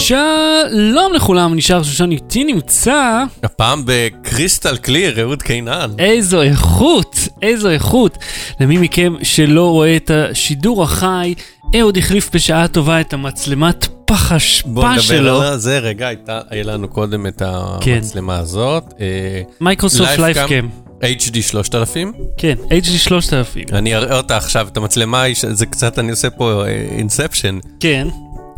שלום לכולם, נשאר שושן איתי נמצא. הפעם ב crystal clear, אהוד קינן. איזו איכות, איזו איכות. למי מכם שלא רואה את השידור החי, אהוד החליף בשעה טובה את המצלמת פח בוא אשפה שלו. נדבר על זה רגע, הייתה, היה לנו קודם את כן. המצלמה הזאת. אה, Microsoft LifeCam. LifeCam. HD 3000. כן, HD 3000. אני אראה אותה עכשיו, את המצלמה, זה קצת, אני עושה פה Inception, כן.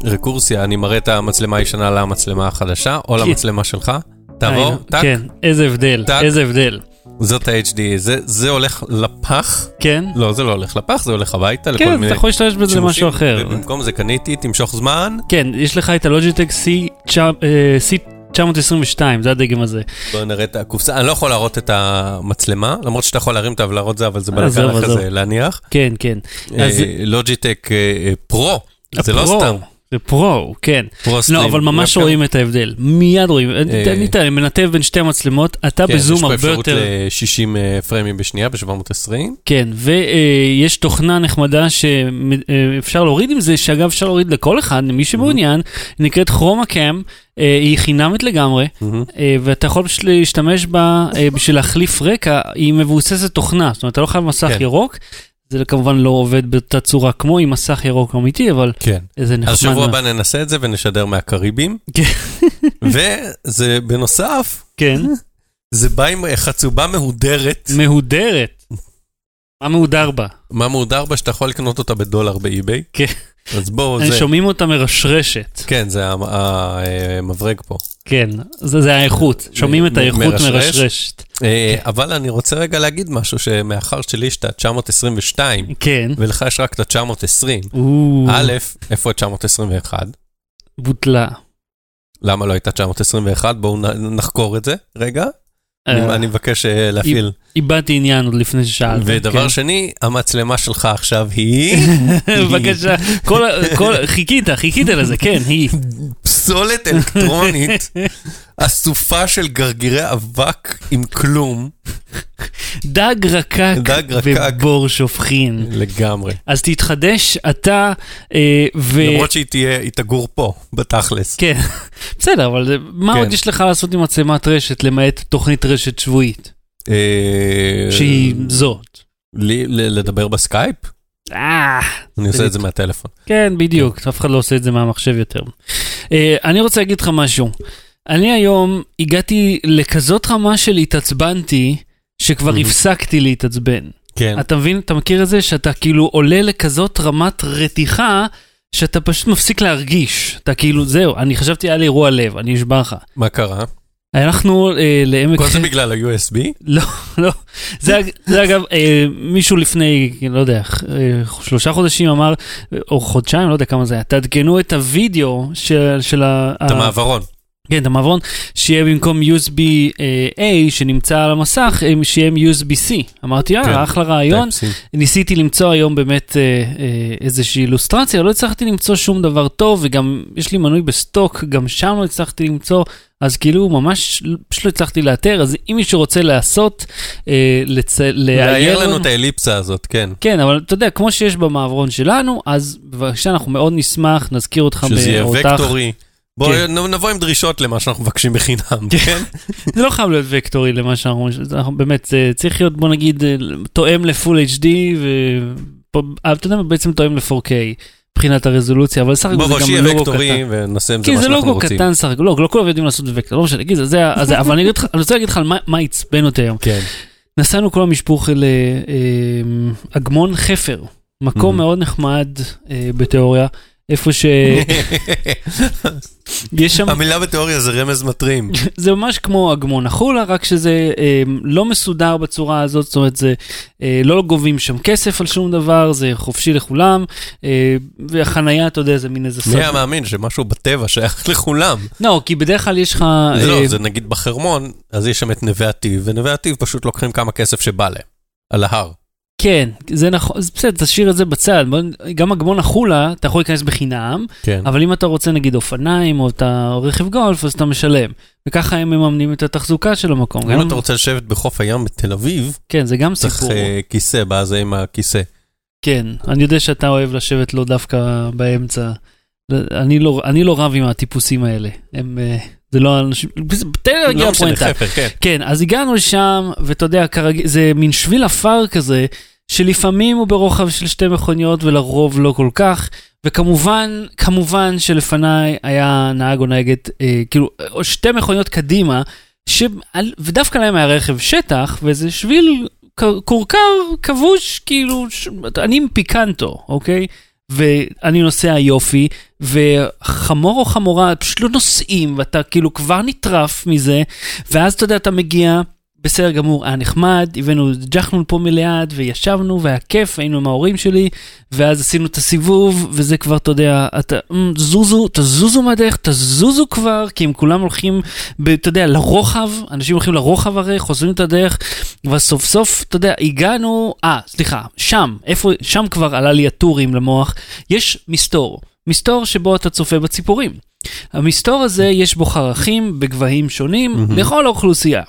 רקורסיה, אני מראה את המצלמה הישנה למצלמה החדשה, או כן. למצלמה שלך. תעבור, היינו, טאק, כן, איזה הבדל, טאק. איזה הבדל. זאת ה-HD, זה- זה הולך לפח. כן. לא, זה לא הולך לפח, זה הולך הביתה, לכל כן, מיני אתה יכול להשתמש בזה למשהו אחר. ובמקום זה קניתי, תמשוך זמן. כן, יש לך את ה Logitech C922, זה הדגם הזה. בוא נראה את הקופסה, אני לא יכול להראות את המצלמה, למרות שאתה יכול להרים אותה ולהראות זה, אבל זה בלגן עזוב, אחרי עזוב. זה להניח. כן, כן. אה, לוג'יטק אה, פרו, זה לא סתם. זה פרו, כן. פרו לא, סטרים. אבל ממש. רואים את ההבדל. מיד רואים. אה, אני אני מנתב בין שתי המצלמות, אתה כן, בזום הרבה יש פה יותר... אפשרות ל-60 פריימים בשנייה ב-720. כן, ויש תוכנה נחמדה שאפשר להוריד עם זה, שאגב אפשר להוריד לכל אחד, למי שמעוניין, נקראת כרומה קאם, היא חינמית לגמרי, אה, ואתה יכול פשוט להשתמש בה אה, בשביל להחליף רקע, היא מבוססת תוכנה, זאת אומרת, אתה לא חייב מסך כן. ירוק, זה כמובן לא עובד באותה צורה כמו עם מסך ירוק אמיתי, אבל כן. זה נחמד. אז שבוע. הבא ננסה את זה ונשדר מהקריבים. כן. וזה בנוסף, כן, זה בא עם חצובה מהודרת. מהודרת. מה מהודר בה? מה מהודר בה שאתה יכול לקנות אותה בדולר באי-ביי. כן. אז בואו, זה... שומעים אותה מרשרשת. כן, זה המ- המברג פה. כן, זה זה האיכות, שומעים את האיכות מרשרש. מרשרשת. אה, אבל אני רוצה רגע להגיד משהו, שמאחר שלי יש את ה-922, כן. ולך יש רק את ה-920, או, א', איפה ה-921? בוטלה. למה לא הייתה 921? בואו נחקור את זה רגע. אני אה, אני מבקש אה, להפעיל. איבדתי עניין עוד לפני ששאלת. ודבר כן. שני, המצלמה שלך עכשיו היא בבקשה, חיכית, חיכית לזה, כן, היא. פסולת אלקטרונית אסופה של גרגירי אבק עם כלום, דג רקק דג רקק. ובור שופכין. לגמרי. אז תתחדש אתה, אה, ו... למרות שהיא תהיה, היא תגור פה, בתכלס. כן, בסדר, אבל מה כן. עוד יש לך לעשות עם מצלמת רשת, למעט תוכנית רשת שבועית, אה, שהיא זאת? לי- ל- לדבר בסקייפ? אה, אני עושה את זה מהטלפון. כן, בדיוק, אף אחד לא עושה את זה מהמחשב יותר. אה, אני רוצה להגיד לך משהו. אני היום הגעתי לכזאת רמה של התעצבנתי, שכבר. הפסקתי להתעצבן. כן. אתה מבין, אתה מכיר את זה שאתה כאילו עולה לכזאת רמת רתיחה, שאתה פשוט מפסיק להרגיש. אתה כאילו, זהו, אני חשבתי היה לי אירוע לב, אני אשבע לך. מה קרה? הלכנו אה, לעמק... כל זה בגלל ה-USB? לא, לא. זה, זה אגב, אה, מישהו לפני, לא יודע, אה, שלושה חודשים אמר, או חודשיים, לא יודע כמה זה היה, תעדכנו את הוידאו של, של ה... את המעברון. כן, את המעברון, שיהיה במקום USB אה, A שנמצא על המסך, אה, שיהיה עם USB-C. אמרתי, כן. אה, אחלה רעיון. ניסיתי למצוא היום באמת אה, אה, איזושהי אילוסטרציה, לא הצלחתי למצוא שום דבר טוב, וגם יש לי מנוי בסטוק, גם שם לא הצלחתי למצוא, אז כאילו ממש פשוט לא הצלחתי לאתר, אז אם מישהו רוצה לעשות, אה, לצ... להעיר לנו את האליפסה הזאת, כן. כן, אבל אתה יודע, כמו שיש במעברון שלנו, אז בבקשה, אנחנו מאוד נשמח, נזכיר אותך שזה יהיה. וקטורי. בואו כן. נבוא עם דרישות למה שאנחנו מבקשים בחינם, כן? זה לא חייב להיות וקטורי למה שאנחנו, זה- אנחנו באמת, זה צריך להיות, בוא נגיד, אה, תואם לפול HD, ואתה יודע, מה, בעצם תואם ל-4K. מבחינת הרזולוציה, אבל סך הכל בוא, זה בוא, גם שיהיה לוגו קטן. ונעשה עם זה כי מה זה שאנחנו לוגו רוצים. קטן סך הכל, לא, לא כולם יודעים לעשות וקטור, לא משנה, זה, זה, אבל אני רוצה להגיד לך על מה- עצבן אותי היום. כן. נסענו כל המשפוך אל אה, אה, אגמון חפר, מקום. מאוד נחמד אה, בתיאוריה, איפה ש... יש שם, המילה בתיאוריה זה רמז מטרים. זה ממש כמו אגמון החולה, רק שזה אה, לא מסודר בצורה הזאת, זאת אומרת, זה אה, לא גובים שם כסף על שום דבר, זה חופשי לכולם, אה, והחנייה, אתה יודע, זה מין איזה מי היה מאמין שמשהו בטבע שייך לכולם? לא, כי בדרך כלל יש לך... זה אה, לא, זה נגיד בחרמון, אז יש שם את נווה עתיב, ונווה עתיב פשוט לוקחים כמה כסף שבא להם. על ההר. כן, זה נכון, אז בסדר, תשאיר את זה בצד. גם אגמון החולה, אתה יכול להיכנס בחינם, כן. אבל אם אתה רוצה נגיד אופניים או אתה רכב גולף, אז אתה משלם. וככה הם מממנים את התחזוקה של המקום. אם גם- אתה רוצה לשבת בחוף הים בתל אביב, כן, זה גם צריך סיפור. אה, כיסא, בזה עם הכיסא. כן, אני יודע שאתה אוהב לשבת לו דווקא באמצע. אני לא, אני לא רב עם הטיפוסים האלה, הם, אה, זה לא אנשים, תן לי להגיע לא משנה, לפואנטה. כן. כן, אז הגענו לשם, ואתה יודע, כרגיל, זה מין שביל עפר כזה, שלפעמים הוא ברוחב של שתי מכוניות ולרוב לא כל כך, וכמובן, כמובן שלפניי היה נהג או נהגת, אה, כאילו, או שתי מכוניות קדימה, ש... ודווקא להם היה רכב שטח, וזה שביל כורכר כבוש, כאילו, ש... אני עם פיקנטו, אוקיי? ואני נוסע יופי, וחמור או חמורה פשוט לא נוסעים, ואתה כאילו כבר נטרף מזה, ואז אתה יודע, אתה מגיע, בסדר גמור, היה נחמד, הבאנו ג'חנון פה מליד, וישבנו, והיה כיף, היינו עם ההורים שלי, ואז עשינו את הסיבוב, וזה כבר, אתה יודע, אתה, "אמ, זוזו, תזוזו מהדרך, תזוזו כבר, כי הם כולם הולכים, ב, אתה יודע, לרוחב, אנשים הולכים לרוחב הרי, חוזרים את הדרך, וסוף סוף, אתה יודע, הגענו, אה, סליחה, שם, איפה, שם כבר עלה לי הטורים למוח, יש מסתור, מסתור שבו אתה צופה בציפורים. המסתור הזה, יש בו חרכים בגבהים שונים מהמם. לכל האוכלוסייה.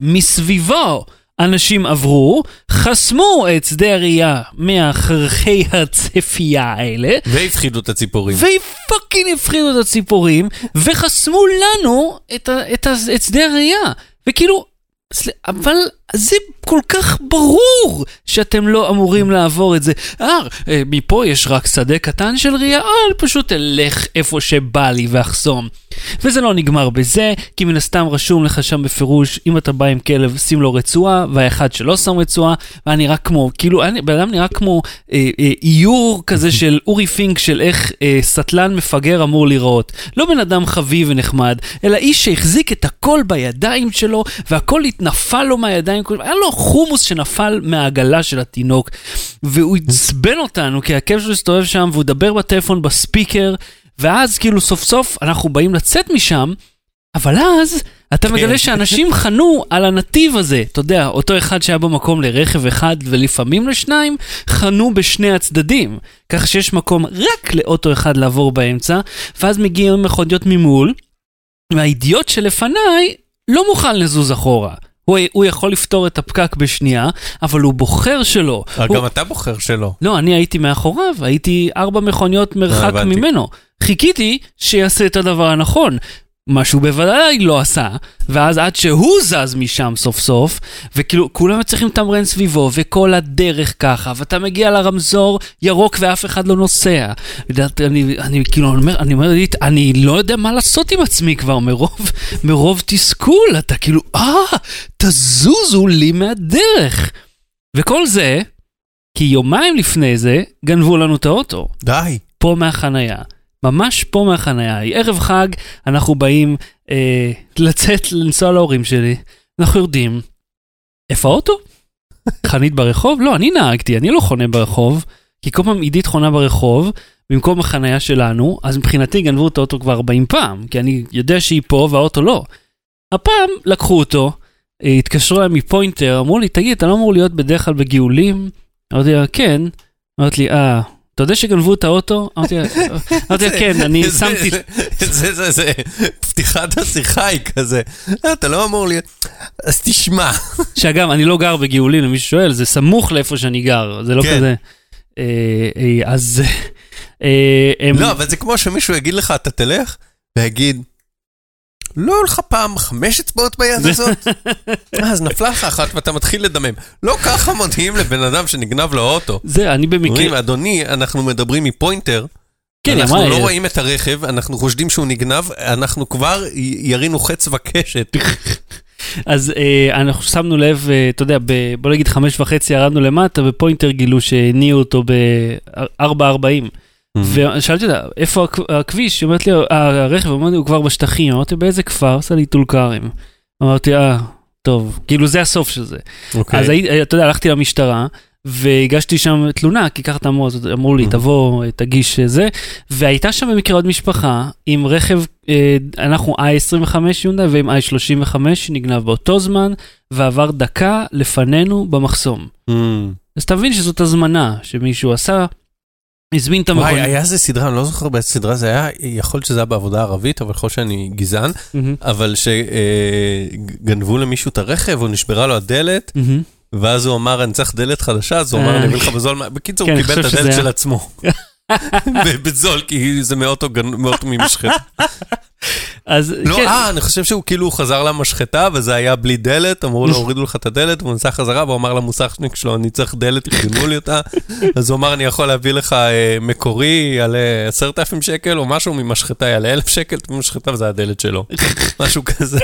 מסביבו אנשים עברו, חסמו את שדה הראייה מהחרכי הצפייה האלה, והפחידו את הציפורים. ופאקינג הפחידו את הציפורים, וחסמו לנו את, ה, את, ה, את שדה הראייה. וכאילו, אבל זה כל כך ברור שאתם לא אמורים לעבור את זה. אה, אה, מפה יש רק שדה קטן של ראייה, אה, אני פשוט אלך איפה שבא לי ואחסום. וזה לא נגמר בזה, כי מן הסתם רשום לך שם בפירוש, אם אתה בא עם כלב, שים לו רצועה, והאחד שלא שם רצועה, והיה נראה כמו, כאילו, בן אדם נראה כמו אה, אה, איור כזה של אורי פינק של איך אה, סטלן מפגר אמור להיראות. לא בן אדם חביב ונחמד, אלא איש שהחזיק את הכל בידיים שלו, והכל התנפל לו מהידיים, היה לו חומוס שנפל מהעגלה של התינוק, והוא עצבן אותנו, כי הכלב שלו הסתובב שם, והוא דבר בטלפון בספיקר, ואז כאילו סוף סוף אנחנו באים לצאת משם, אבל אז אתה כן. מגלה שאנשים חנו על הנתיב הזה, אתה יודע, אותו אחד שהיה במקום לרכב אחד ולפעמים לשניים, חנו בשני הצדדים, כך שיש מקום רק לאוטו אחד לעבור באמצע, ואז מגיעים מכוניות ממול, והאידיוט שלפניי לא מוכן לזוז אחורה. הוא, הוא יכול לפתור את הפקק בשנייה, אבל הוא בוחר שלא. אה, הוא- גם אתה בוחר שלא. לא, אני הייתי מאחוריו, הייתי ארבע מכוניות מרחק הבנתי. ממנו. חיכיתי שיעשה את הדבר הנכון. מה שהוא בוודאי לא עשה, ואז עד שהוא זז משם סוף סוף, וכאילו כולם צריכים לתמרן סביבו, וכל הדרך ככה, ואתה מגיע לרמזור ירוק ואף אחד לא נוסע. יודעת, אני, אני כאילו אומר, אני אומר, אני לא יודע מה לעשות עם עצמי כבר, מרוב, מרוב תסכול, אתה כאילו, אה, תזוזו לי מהדרך. וכל זה, כי יומיים לפני זה גנבו לנו את האוטו, די. פה מהחנייה. ממש פה מהחנייה. ערב חג, אנחנו באים אה, לצאת, לנסוע להורים שלי, אנחנו יורדים. איפה האוטו? חנית ברחוב? לא, אני נהגתי, אני לא חונה ברחוב, כי כל פעם עידית חונה ברחוב, במקום החנייה שלנו, אז מבחינתי גנבו את האוטו כבר 40 פעם, כי אני יודע שהיא פה והאוטו לא. הפעם לקחו אותו, אה, התקשרו אליי מפוינטר, אמרו לי, תגיד, אתה לא אמור להיות בדרך כלל בגאולים? אמרתי לה, כן. אמרת לי, אה, אתה יודע שגנבו את האוטו? אמרתי לה, כן, אני שמתי... זה- זה, זה, פתיחת השיחה היא כזה. "אה, אתה לא אמור להיות... אז תשמע. שאגב, אני לא גר בגאולים, למי ששואל, זה סמוך לאיפה שאני גר, זה לא כן. כזה... אה, אה, אז... לא, אבל זה כמו שמישהו יגיד לך, אתה תלך, ויגיד, לא היו לך פעם חמש אצבעות ביד הזאת? אז נפלה לך אחת ואתה מתחיל לדמם. לא ככה מודיעים לבן אדם שנגנב לו אוטו. זה, אני אומרים, במקרה... אדוני, אנחנו מדברים מפוינטר, כן, אנחנו לא רואים את הרכב, אנחנו חושדים שהוא נגנב, אנחנו כבר ירינו חץ וקשת. אז אה, אנחנו שמנו לב, אה, אתה יודע, ב, בוא נגיד חמש וחצי ירדנו למטה, בפוינטר גילו שהניעו אותו ב-4.40. ושאלתי אותה, איפה הכ- הכביש? היא אומרת לי, "אה, הרכב, אמרתי, הוא כבר בשטחים. אמרתי, באיזה כפר? עשה לי טול כרם. אמרתי, אה, טוב, כאילו זה הסוף של זה. אוקיי. אז אתה יודע, הלכתי למשטרה, והגשתי שם תלונה, כי ככה אמרו, אז אמרו לי, Mhm. תבוא, תגיש זה, והייתה שם במקרה עוד משפחה עם רכב, אה, אנחנו i25 יונדאי ועם i35 שנגנב באותו זמן, ועבר דקה לפנינו במחסום. Mm. אז אתה מבין שזאת הזמנה שמישהו עשה, הזמין את וואי, המכונית. היה איזה סדרה, אני לא זוכר באיזה סדרה זה היה, יכול להיות שזה היה בעבודה ערבית, אבל יכול להיות שאני גזען, אבל שגנבו למישהו את הרכב, או נשברה לו הדלת. ואז הוא אמר, אני צריך דלת חדשה, אז הוא אה. אמר, אני אביא לך בזול, מה-" בקיצור, כן, הוא קיבל את הדלת. של עצמו. בזול, כי זה מאוטו ממשחטה. אז לא, כן, אה, אני חושב שהוא כאילו חזר למשחטה, וזה היה בלי דלת, אמרו לו, הורידו לך את הדלת, והוא נסע חזרה, והוא אמר למוסכניק שלו, אני צריך דלת, ארגנו לי אותה. אז הוא אמר, אני יכול להביא לך אה, מקורי, יעלה עשרת אלפים שקל, או משהו ממשחטה, יעלה אלף שקל, ממשחטה, וזה הדלת שלו. משהו כזה.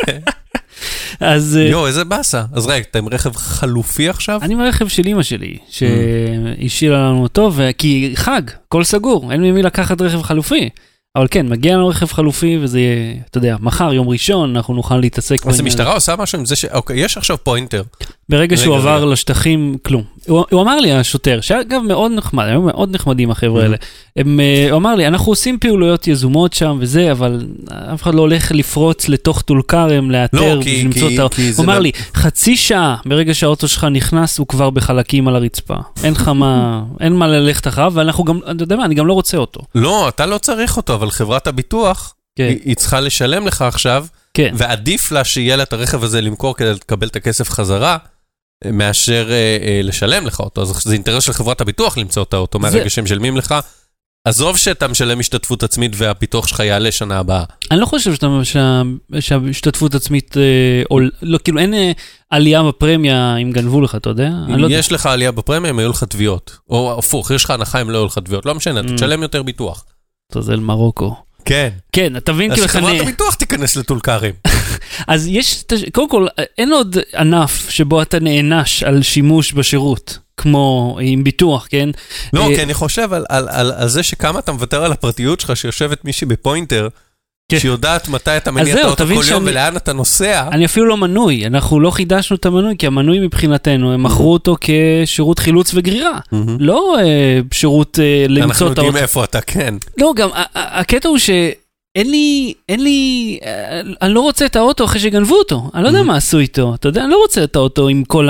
אז אה, יואו, איזה באסה. אז רגע, אתה עם רכב חלופי עכשיו? אני ברכב של אימא שלי, Mm. שהשאירה לנו אותו, כי חג, הכל סגור, אין ממי לקחת רכב חלופי. אבל כן, מגיע לנו רכב חלופי, וזה יהיה, אתה יודע, מחר, יום ראשון, אנחנו נוכל להתעסק אז. המשטרה עושה משהו עם זה ש... אוקיי, יש עכשיו פוינטר. ברגע שהוא עבר. לשטחים, כלום. הוא, הוא אמר לי, השוטר, שאגב מאוד נחמד, היו מאוד נחמדים החבר'ה. האלה. הם, אה, הוא אמר לי, אנחנו עושים פעילויות יזומות שם וזה, אבל אף אחד לא הולך לפרוץ לתוך טול כרם, לאתר לא, כי- למצוא כי- את ה... הוא אמר לא- לי, חצי שעה ברגע שהאוטו שלך נכנס, הוא כבר בחלקים על הרצפה. אין לך מה, אין מה ללכת אחריו, ואנחנו גם, אתה יודע מה, אני גם לא רוצה אותו. לא, אתה לא צריך אותו, אבל חברת הביטוח, כן, היא היא צריכה לשלם לך עכשיו, כן. ועדיף לה שיהיה לה את הרכב הזה למכור כדי לקבל את הכסף חזרה, מאשר אה, אה, לשלם לך אותו. אז זה אינטרס של חברת הביטוח למצוא את האוטו זה- מהרגע שהם משלמים לך. עזוב שאתה משלם השתתפות עצמית והפיתוח שלך יעלה שנה הבאה. אני לא חושב שאתה, שה, שההשתתפות עצמית, אה, עול, לא, כאילו אין אה, עלייה בפרמיה אם גנבו לך, אתה יודע? אני לא יודע. יש לך עלייה בפרמיה, אם היו לך תביעות. או הפוך, יש לך הנחה אם לא היו לך תביעות. לא משנה, אתה Mm. תשלם יותר ביטוח. אתה זה מרוקו. כן. כן, אתה מבין אז כאילו... איך אני- הביטוח תיכנס לטול כרם. אז יש, קודם כל, אין עוד ענף שבו אתה נענש על שימוש בשירות, כמו עם ביטוח, כן? לא, אה, כי אני חושב על, על, על, על זה שכמה אתה מוותר על הפרטיות שלך, שיושבת מישהי בפוינטר. שיודעת מתי אתה מניע את האוטו כל יום ולאן אתה נוסע. אני אפילו לא מנוי, אנחנו לא חידשנו את המנוי, כי המנוי מבחינתנו, הם מכרו אותו כשירות חילוץ וגרירה. לא אה, שירות אה, אנחנו למצוא את יודעים האוטו. איפה אתה, כן. לא, גם ה- ה- הקטע הוא שאין לי, אין לי, אה, אני לא רוצה את האוטו אחרי שגנבו אותו. אני לא יודע. מה עשו איתו, אתה יודע, אני לא רוצה את האוטו עם כל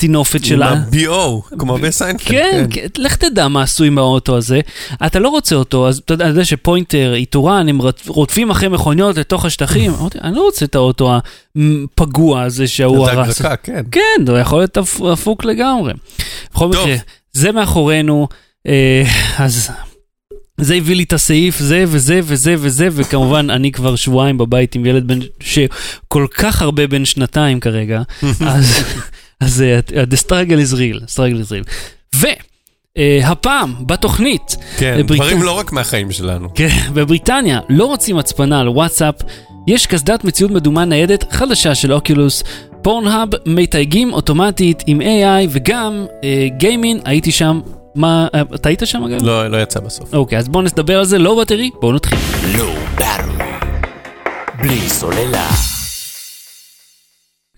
הטינופת שלה. עם ה-BO, כמו בסיינפלד. כן, כן, לך תדע מה עשו עם האוטו הזה. אתה לא רוצה אותו, אז אתה יודע- שפוינטר, איתורן, הם רודפים אחרי מכוניות לתוך השטחים. אמרתי, אני לא רוצה את האוטו הפגוע הזה שההוא הרס. כן. כן, זה יכול להיות הפ- הפוק לגמרי. בכל. מקרה, זה מאחורינו, אה, אז זה הביא לי את הסעיף, זה וזה וזה וזה, וכמובן אני כבר שבועיים בבית עם ילד בן, שכל כך הרבה בן שנתיים כרגע, אז, אז אה, the struggle is real, struggle is real. והפעם, בתוכנית, כן, לבריטניה. דברים לא רק מהחיים שלנו. כן, בבריטניה לא רוצים הצפנה על וואטסאפ, יש קסדת מציאות מדומה ניידת חדשה של אוקולוס, פורנהאב מתייגים אוטומטית עם AI וגם אה, גיימין, הייתי שם, מה, אתה היית שם אגב? לא, לא יצא בסוף. אוקיי, אז בואו נדבר על זה, לא בטרי, בואו נתחיל. לא. בלי סוללה.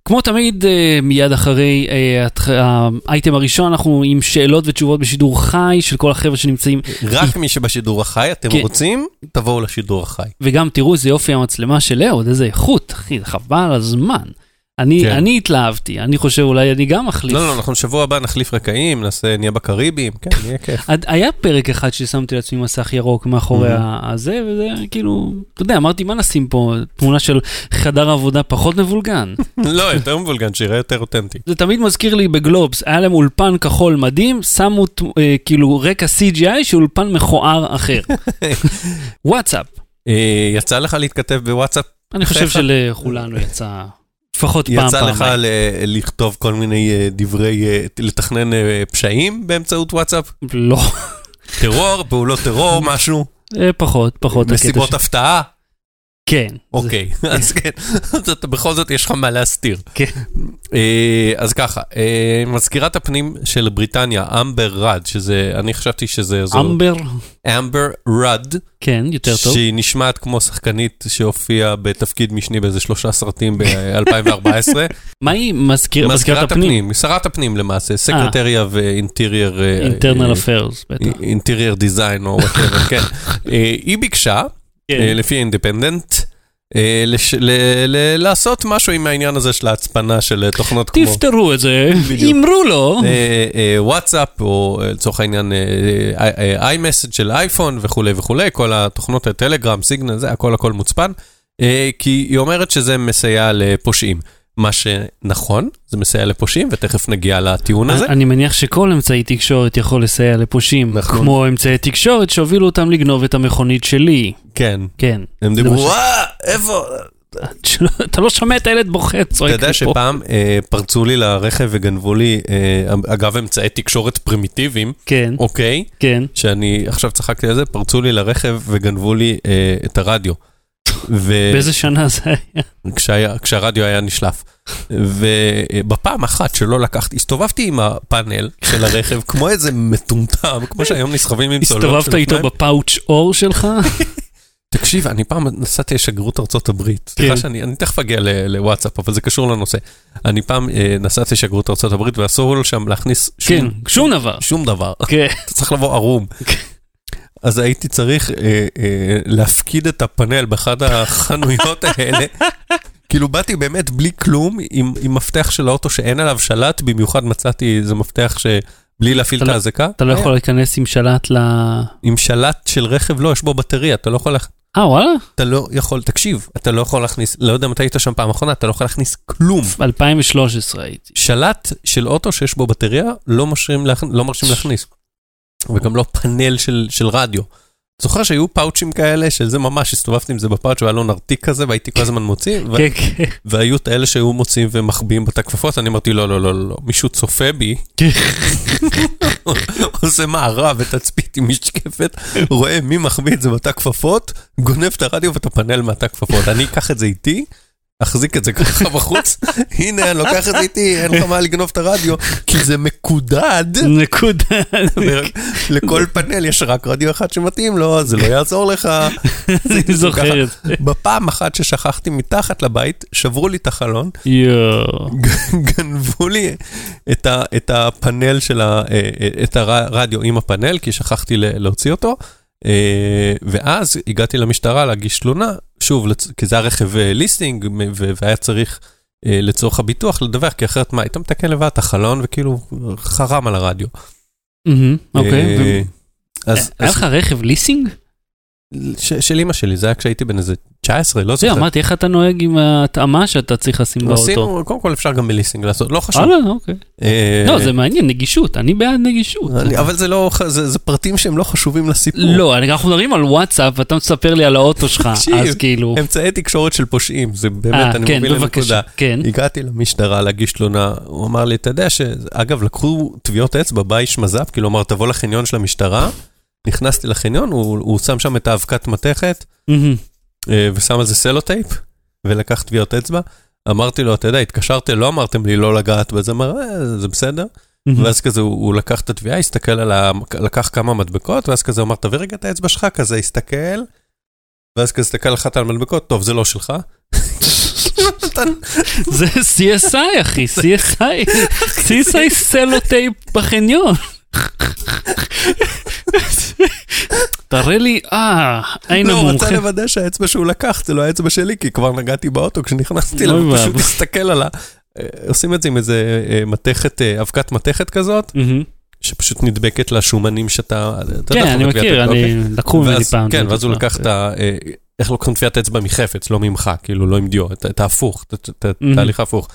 כמו תמיד, אה, מיד אחרי אה, האייטם הראשון, אנחנו עם שאלות ותשובות בשידור חי של כל החבר'ה שנמצאים, רק מי שבשידור החי, אתם כן. רוצים, תבואו לשידור החי. וגם תראו איזה יופי המצלמה של אהוד, איזה איכות, אחי, חבל הזמן. אני, כן. אני התלהבתי, אני חושב אולי אני גם מחליף. לא, לא, אנחנו שבוע הבא נחליף רקעים, נעשה, נהיה בקריבים, כן, יהיה כיף. היה פרק אחד ששמתי לעצמי מסך ירוק מאחורי הזה, וזה כאילו, אתה יודע, אמרתי, מה נשים פה? תמונה של חדר עבודה פחות מבולגן. לא, יותר מבולגן, שיראה יותר אותנטי. זה תמיד מזכיר לי בגלובס, היה להם אולפן כחול מדהים, שמו אה, כאילו רקע CGI של אולפן מכוער אחר. וואטסאפ, אה, יצא לך להתכתב בוואטסאפ? אני חושב. שלכולנו יצא לפחות פעם, יצא לך פעמיים. ל- לכתוב כל מיני אה, דברי, אה, לתכנן אה, פשעים באמצעות וואטסאפ? לא, טרור, פעולות טרור, משהו? פחות, פחות. מסיבות ש- הפתעה? כן. אוקיי, אז כן, בכל זאת יש לך מה להסתיר. כן. אה, אז ככה, אה, מזכירת הפנים של בריטניה, אמבר רד, שזה, אני חשבתי שזה... אמבר, אמבר רד, כן, יותר טוב. שהיא נשמעת כמו שחקנית שהופיעה בתפקיד משני באיזה שלושה סרטים ב-2014. מה היא מזכיר- מזכירת הפנים? שרת הפנים למעשה, Secretary of Interior... internal affairs, בטח. interior design או whatever, כן. אה, היא ביקשה. אה, לפי אינדיפנדנט, אה, לש- ל- ל- לעשות משהו עם העניין הזה של ההצפנה של אה, תוכנות כמו תפתרו את זה. אמרו לו. אה, אה, וואטסאפ, או אה, לצורך העניין איי-מסד של אייפון וכולי וכולי, כל התוכנות הטלגרם, סיגנל, זה הכל הכל מוצפן, אה, כי היא אומרת שזה מסייע לפושעים. מה שנכון, זה מסייע לפושעים, ותכף נגיע לטיעון הזה. אני מניח שכל אמצעי תקשורת יכול לסייע לפושעים, נכון. כמו אמצעי תקשורת שהובילו אותם לגנוב את המכונית שלי. כן. כן. הם דיברו, וואה, איפה? אתה לא שומע את הילד בוכה, אתה צועק יודע לי פה. שפעם אה, פרצו לי לרכב וגנבו לי, אה, אגב, אמצעי תקשורת פרימיטיביים, כן, אוקיי? כן. שאני עכשיו צחקתי על זה, פרצו לי לרכב וגנבו לי אה, את הרדיו. באיזה שנה זה היה? וכשהרדיו היה נשלף. ובפעם אחת שלא לקחתי, הסתובבתי עם הפאנל של הרכב כמו איזה מטומטם, כמו שהיום נסחבים עם צוללות של הסתובבת איתו. בפאוץ' אור שלך? תקשיב, אני פעם נסעתי לשגרירות ארצות הברית. סליחה כן. שאני, אני תכף אגיע ל- לוואטסאפ, אבל זה קשור לנושא. אני פעם אה, נסעתי לשגרירות ארצות הברית ואסור לו שם להכניס כן, שום, שום דבר. שום דבר. כן. אתה צריך לבוא ערום. אז הייתי צריך אה, אה, להפקיד את הפאנל באחד החנויות האלה. כאילו באתי באמת בלי כלום, עם, עם מפתח של האוטו שאין עליו שלט, במיוחד מצאתי איזה מפתח שבלי להפעיל אתה את לא- האזעקה. אתה לא יכול להיכנס עם שלט ל... עם שלט של רכב, לא, יש בו בטריה, אתה לא יכול, אה, וואלה? אתה לא יכול, תקשיב, אתה לא יכול להכניס, לא יודע מתי היית שם פעם אחרונה, אתה לא יכול להכניס כלום. 2013 הייתי. שלט של אוטו שיש בו בטריה, לא. לא מרשים להכניס. וגם לא פאנל של, של רדיו. זוכר שהיו פאוצ'ים כאלה, של זה ממש, הסתובבתי עם זה בפאוצ' והיה לו נרתיק כזה, והייתי כל הזמן מוציא, ו... כן, כן. והיו את האלה שהיו מוציאים ומחביאים בתא כפפות, אני אמרתי, לא, לא, לא, לא, לא, מישהו צופה בי, כן. עושה מערב ותצפית עם משקפת, רואה מי מחביא את זה בתא כפפות, גונב את הרדיו ואת הפאנל מהתא כפפות. אני אקח את זה איתי, אחזיק את זה ככה בחוץ, הנה, אני לוקח את זה איתי, אין לך מה לגנוב את הרדיו, כי זה מקודד. נקודה. לכל פאנל יש רק רדיו אחד שמתאים לו, זה לא יעזור לך. אני זוכר את זה. בפעם אחת ששכחתי מתחת לבית, שברו לי את החלון, יואו. גנבו לי את, הפאנל של ה... אה, את הרדיו עם הפאנל, כי שכחתי להוציא אותו. אה, ואז הגעתי למשטרה להגיש תלונה, שוב, לצ- כי זה היה רכב אה, ליסינג, מ- ו- והיה צריך אה, לצורך הביטוח לדווח, כי אחרת מה, היית מתקן לבד את החלון וכאילו חרם על הרדיו. מהמם, אוקיי. אה, היה לך רכב ליסינג? של אימא שלי, זה היה כשהייתי בן איזה 19, לא זוכר. אמרתי, איך אתה נוהג עם ההתאמה שאתה צריך לשים באוטו? עשינו, קודם כל אפשר גם בליסינג לעשות, לא חשוב. וואלה, אוקיי. אה, לא, זה מעניין, נגישות, אני בעד נגישות. אבל זה לא, זה, פרטים שהם לא חשובים לסיפור. לא, אנחנו מדברים על וואטסאפ, ואתה מספר לי על האוטו שלך, אז כאילו... אמצעי תקשורת של פושעים, זה באמת, אה, אני כן, בבקשה, לנקודה. כן. הגעתי למשטרה להגיש תלונה, הוא אמר לי, אתה יודע ש... אגב, לקחו טביעות אצבע, בא איש מז"פ, כאילו אמר, תבוא לחניון של המשטרה. נכנסתי לחניון, הוא, הוא שם שם את האבקת מתכת. אה, ושם על זה סלוטייפ, ולקח טביעות אצבע. אמרתי לו, אתה יודע, התקשרתם, לא אמרתם לי לא לגעת בזה, אמר, אה, זה בסדר. מהמם. ואז כזה הוא, הוא לקח את הטביעה, הסתכל על ה... לקח כמה מדבקות, ואז כזה אמר, תביא רגע את האצבע שלך, כזה הסתכל, ואז כזה הסתכל אחת על המדבקות, טוב, זה לא שלך. זה CSI, אחי, CSI. CSI סלוטייפ בחניון. תראה לי, אה, עין לא, הוא רצה. לוודא שהאצבע שהוא לקח זה לא האצבע שלי, כי כבר נגעתי באוטו כשנכנסתי אליו, אוי הוא פשוט. הסתכל על ה... אה, עושים את זה עם איזה אה, מתכת, אה, אבקת מתכת כזאת. שפשוט נדבקת לשומנים שאתה... אתה יודע כן, אני מכיר, אני... אוקיי. לקחו ממני פעם. כן, ואז הוא. לקח את ה... איך לוקחים טביעת אצבע מחפץ, לא ממך, כאילו לא עם דיו, את- ההפוך, את-. התהליך ההפוך.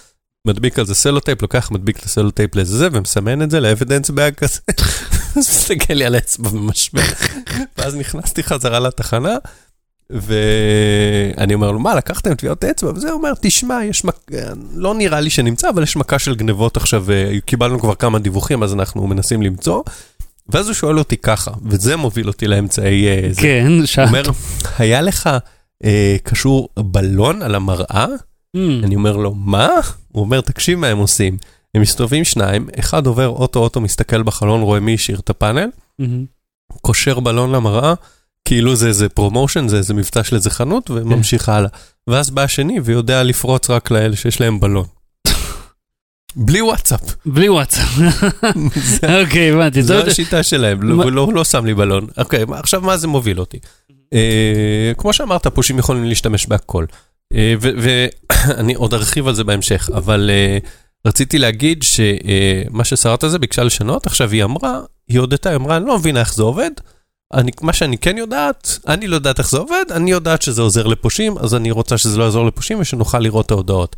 מדביק על זה סלוטייפ, לוקח, מדביק את הסלוטייפ לזה זה, ומסמן את זה ל evidence bag כזה. אז מסתכל לי על האצבע ומשווה. ואז נכנסתי חזרה לתחנה, ואני אומר לו, מה, לקחתם טביעות אצבע? וזה אומר, תשמע, יש מק... לא נראה לי שנמצא, אבל יש מכה של גנבות עכשיו, אה, קיבלנו כבר כמה דיווחים, אז אנחנו מנסים למצוא. ואז הוא שואל אותי ככה, וזה מוביל אותי לאמצעי... אה. כן, הוא שאלת. אומר, היה לך אה, קשור בלון על המראה? אמ, אני אומר לו, מה? הוא אומר, תקשיב מה הם עושים. הם מסתובבים שניים, אחד עובר אוטו-אוטו, מסתכל בחלון, רואה מי השאיר את הפאנל, מהמם. קושר בלון למראה, כאילו זה איזה promotion, זה איזה מבצע של איזה חנות, וממשיך הלאה. ואז בא השני ויודע לפרוץ רק לאלה שיש להם בלון. בלי וואטסאפ. בלי וואטסאפ. אוקיי, הבנתי. זו השיטה שלהם, לא- לא לא שם לי בלון. אוקיי, עכשיו מה זה מוביל אותי? אה, כמו שאמרת, פושעים יכולים להשתמש בהכל. אה, ואני עוד ארחיב על זה בהמשך, אבל אה, רציתי להגיד שמה ששרת הזה ביקשה לשנות, עכשיו היא אמרה, היא הודתה, היא אמרה, אני לא מבינה איך זה עובד. אני, מה שאני כן יודעת, אני לא יודעת איך זה עובד, אני יודעת שזה עוזר לפושעים, אז אני רוצה שזה לא יעזור לפושעים ושנוכל לראות את ההודעות.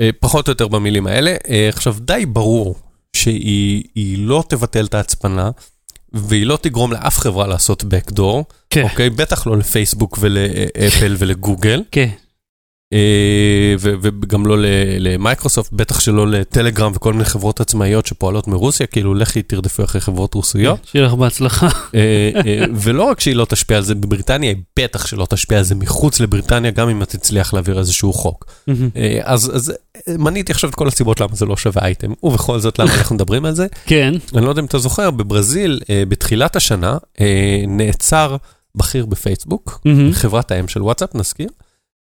אה, פחות או יותר במילים האלה. אה, עכשיו, די ברור שהיא היא לא תבטל את ההצפנה, והיא לא תגרום לאף חברה לעשות backdoor, כן. אוקיי? בטח לא לפייסבוק ולאפל ולגוגל, כן. אה, וגם לא למייקרוסופט, בטח שלא לטלגרם וכל מיני חברות עצמאיות שפועלות מרוסיה, כאילו לכי תרדפו אחרי חברות רוסיות. שיהיה לך בהצלחה. אה, אה, ולא רק שהיא לא תשפיע על זה בבריטניה, היא בטח שלא תשפיע על זה מחוץ לבריטניה, גם אם את תצליח להעביר איזשהו חוק. אז, מניתי עכשיו את כל הסיבות למה זה לא שווה אייטם, ובכל זאת למה אנחנו מדברים על זה. כן. אני לא יודע אם אתה זוכר, בברזיל, בתחילת השנה, נעצר בכיר בפייסבוק. חברת האם של וואטסאפ, נזכיר,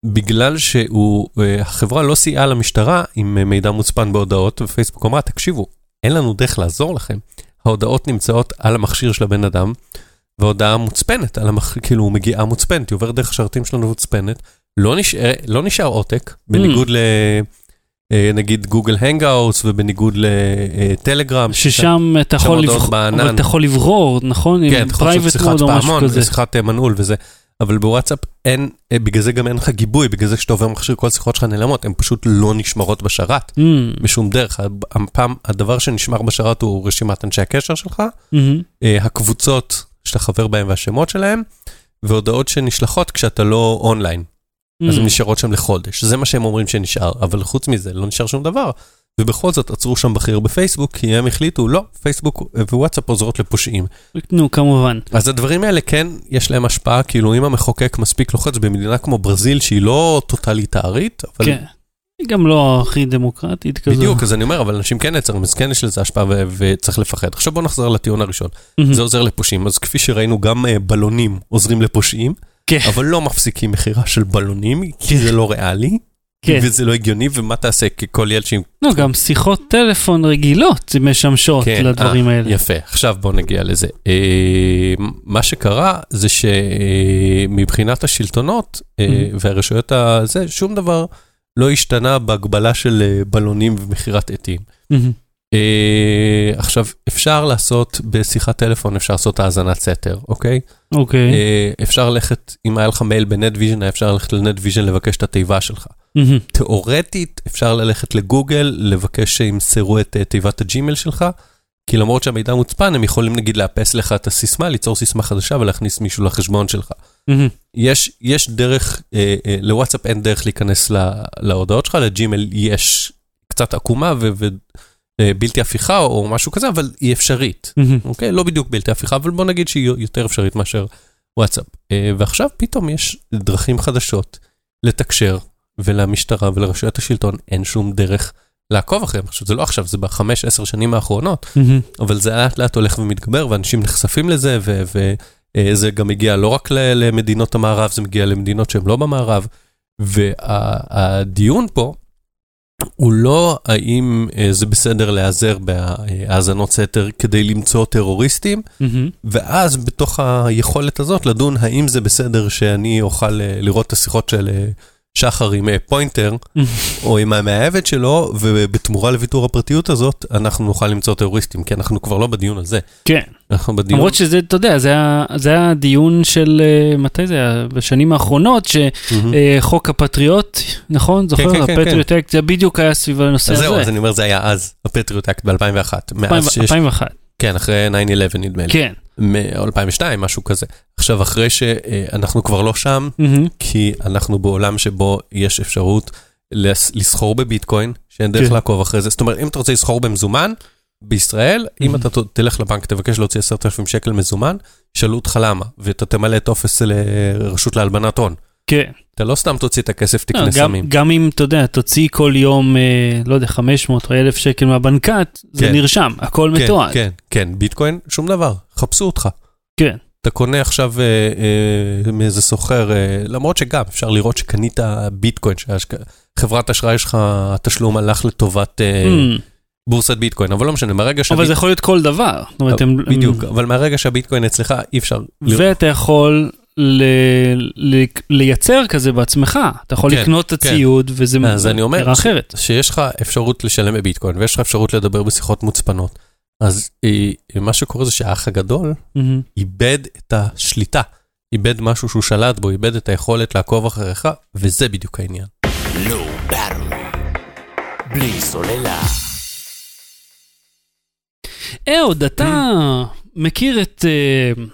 בגלל שהחברה לא סייעה למשטרה עם אה, מידע מוצפן בהודעות, ופייסבוק אמרה, תקשיבו, אין לנו דרך לעזור לכם. ההודעות נמצאות על המכשיר של הבן אדם, והודעה מוצפנת, על המח... כאילו מגיעה מוצפנת, היא עוברת דרך השרתים שלנו מוצפנת, לא נשאר, לא נשאר עותק, בניגוד ל... אה, נגיד גוגל הנגאוטס ובניגוד לטלגרם. ששם אתה יכול. אבל אתה יכול לברור, נכון? כן, אתה יכול לעשות שיחת פעמון, כזה. שיחת אה, מנעול וזה, אבל בוואטסאפ אין, אה, בגלל זה גם אין לך גיבוי, בגלל זה כשאתה עובר מכשיר כל השיחות שלך נעלמות, הן פשוט לא נשמרות בשרת, מהמם. בשום דרך. הפעם, הדבר שנשמר בשרת הוא רשימת אנשי הקשר שלך, מהמם. אה, הקבוצות שאתה חבר בהן והשמות שלהם, והודעות שנשלחות כשאתה לא אונליין, אז הן מהמם. נשארות שם לחודש. זה מה שהם אומרים שנשאר, אבל חוץ מזה לא נשאר שום דבר. ובכל זאת עצרו שם בכיר בפייסבוק, כי הם החליטו, לא, פייסבוק ווואטסאפ עוזרות לפושעים. נו, כמובן. אז הדברים האלה כן, יש להם השפעה, כאילו אם המחוקק מספיק לוחץ במדינה כמו ברזיל, שהיא לא טוטליטרית, אבל כן. היא גם לא הכי דמוקרטית כזו. בדיוק, אז אני אומר, אבל אנשים כן נעצרים, אז כן יש לזה השפעה ו- וצריך לפחד. עכשיו בוא נחזור לטיעון הראשון, מהמם. זה עוזר לפושעים. אז כפי שראינו, גם אה, בלונים עוזרים לפושעים, כן. אבל לא מפסיקים מכירה של בלונים, כי זה לא ריאלי, כן. וזה לא הגיוני, ומה תעשה? כי כל ילד שעם... לא, גם שיחות טלפון רגילות משמשות כן, לדברים אה, האלה. יפה, עכשיו בוא נגיע לזה. אה, מה שקרה זה שמבחינת השלטונות אה, Mhm. והרשויות הזה, שום דבר לא השתנה בהגבלה של אה, בלונים ומכירת עטים. אה, עכשיו, אפשר לעשות בשיחת טלפון, אפשר לעשות האזנת סתר, אוקיי? אוקיי. אה, אפשר ללכת, אם היה לך מייל בנטוויז'ן, אפשר ללכת לנטוויז'ן לבקש את התיבה שלך. מהמם. תיאורטית, אפשר ללכת לגוגל, לבקש שימסרו את אה, תיבת הג'ימל שלך, כי למרות שהמידע מוצפן, הם יכולים נגיד לאפס לך את הסיסמה, ליצור סיסמה חדשה ולהכניס מישהו לחשבון שלך. מהמם. יש, יש דרך, לוואטסאפ אין דרך להיכנס ל, להודעות שלך, לג'ימל יש קצת עקומה ובלתי הפיכה או משהו כזה, אבל היא אפשרית. אוקיי? לא בדיוק בלתי הפיכה, אבל בוא נגיד שהיא יותר אפשרית מאשר וואטסאפ. אה, ועכשיו פתאום יש דרכים חדשות לתקשר, ולמשטרה ולרשויות השלטון אין שום דרך לעקוב אחריהם. עכשיו, זה לא עכשיו, זה בחמש, עשר שנים האחרונות. אבל זה לאט לאט הולך ומתגבר, ואנשים נחשפים לזה, וזה גם מגיע לא רק למדינות המערב, זה מגיע למדינות שהן לא במערב. והדיון פה הוא לא האם אה, זה בסדר להיעזר בהאזנות סתר כדי למצוא טרוריסטים, מהמם. ואז בתוך היכולת הזאת לדון האם זה בסדר שאני אוכל אה, לראות את השיחות של אה, שחר עם אה, פוינטר, או עם המאהבת שלו, ובתמורה לוויתור הפרטיות הזאת, אנחנו נוכל למצוא טרוריסטים, כי אנחנו כבר לא בדיון הזה. כן. אנחנו בדיון... למרות שזה, אתה יודע, זה היה- זה היה דיון של, אה, מתי זה היה? בשנים האחרונות. שחוק הפטריוט, נכון? זוכר? כן, כן, ה Patriot Act, זה בדיוק היה סביב הנושא הזה. זהו, אז אני אומר, זה היה אז, ה Patriot Act ב-2001. מאז שיש... 2001, כן, אחרי 9-11 נדמה לי. כן. מ- 2002, משהו כזה. עכשיו, אחרי שאנחנו כבר לא שם, מהמם. כי אנחנו בעולם שבו יש אפשרות לס- לסחור בביטקוין, שאין דרך כן. לעקוב אחרי זה. זאת אומרת, אם אתה רוצה לסחור במזומן, בישראל, אם אתה תלך לבנק, תבקש להוציא 10,000 שקל מזומן, ישאלו אותך למה, ואתה תמלא טופס לרשות להלבנת הון. כן. אתה לא סתם תוציא את הכסף, לא, תקנה גם- סמים. גם אם, אתה יודע, תוציא כל יום, אה, לא יודע, 500 או 1,000 שקל מהבנקט, זה כן. נרשם, הכל כן, מתועד. כן, כן, ביטקוין, שום דבר, חפשו אותך. כן. אתה קונה עכשיו אה, אה, מאיזה סוחר, אה, למרות שגם אפשר לראות שקנית ביטקוין, שחברת אשראי שלך, התשלום הלך לטובת אה, Mm, בורסת ביטקוין, אבל לא משנה, מהרגע אבל זה יכול להיות כל דבר. זאת אומרת, הם... בדיוק, אבל מהרגע שהביטקוין אצלך אי אפשר... ואתה יכול ל... ל... לייצר כזה בעצמך, אתה יכול כן, לקנות את כן. הציוד וזה אז אני אומר נראה ש- אחרת. שיש לך אפשרות לשלם בביטקוין ויש לך אפשרות לדבר בשיחות מוצפנות, אז אה, מה שקורה זה שהאח הגדול מהמם. איבד את השליטה, איבד משהו שהוא שלט בו, איבד את היכולת לעקוב אחריך, וזה בדיוק העניין. Battery. בלי סוללה. אהוד, אתה מכיר את... אה,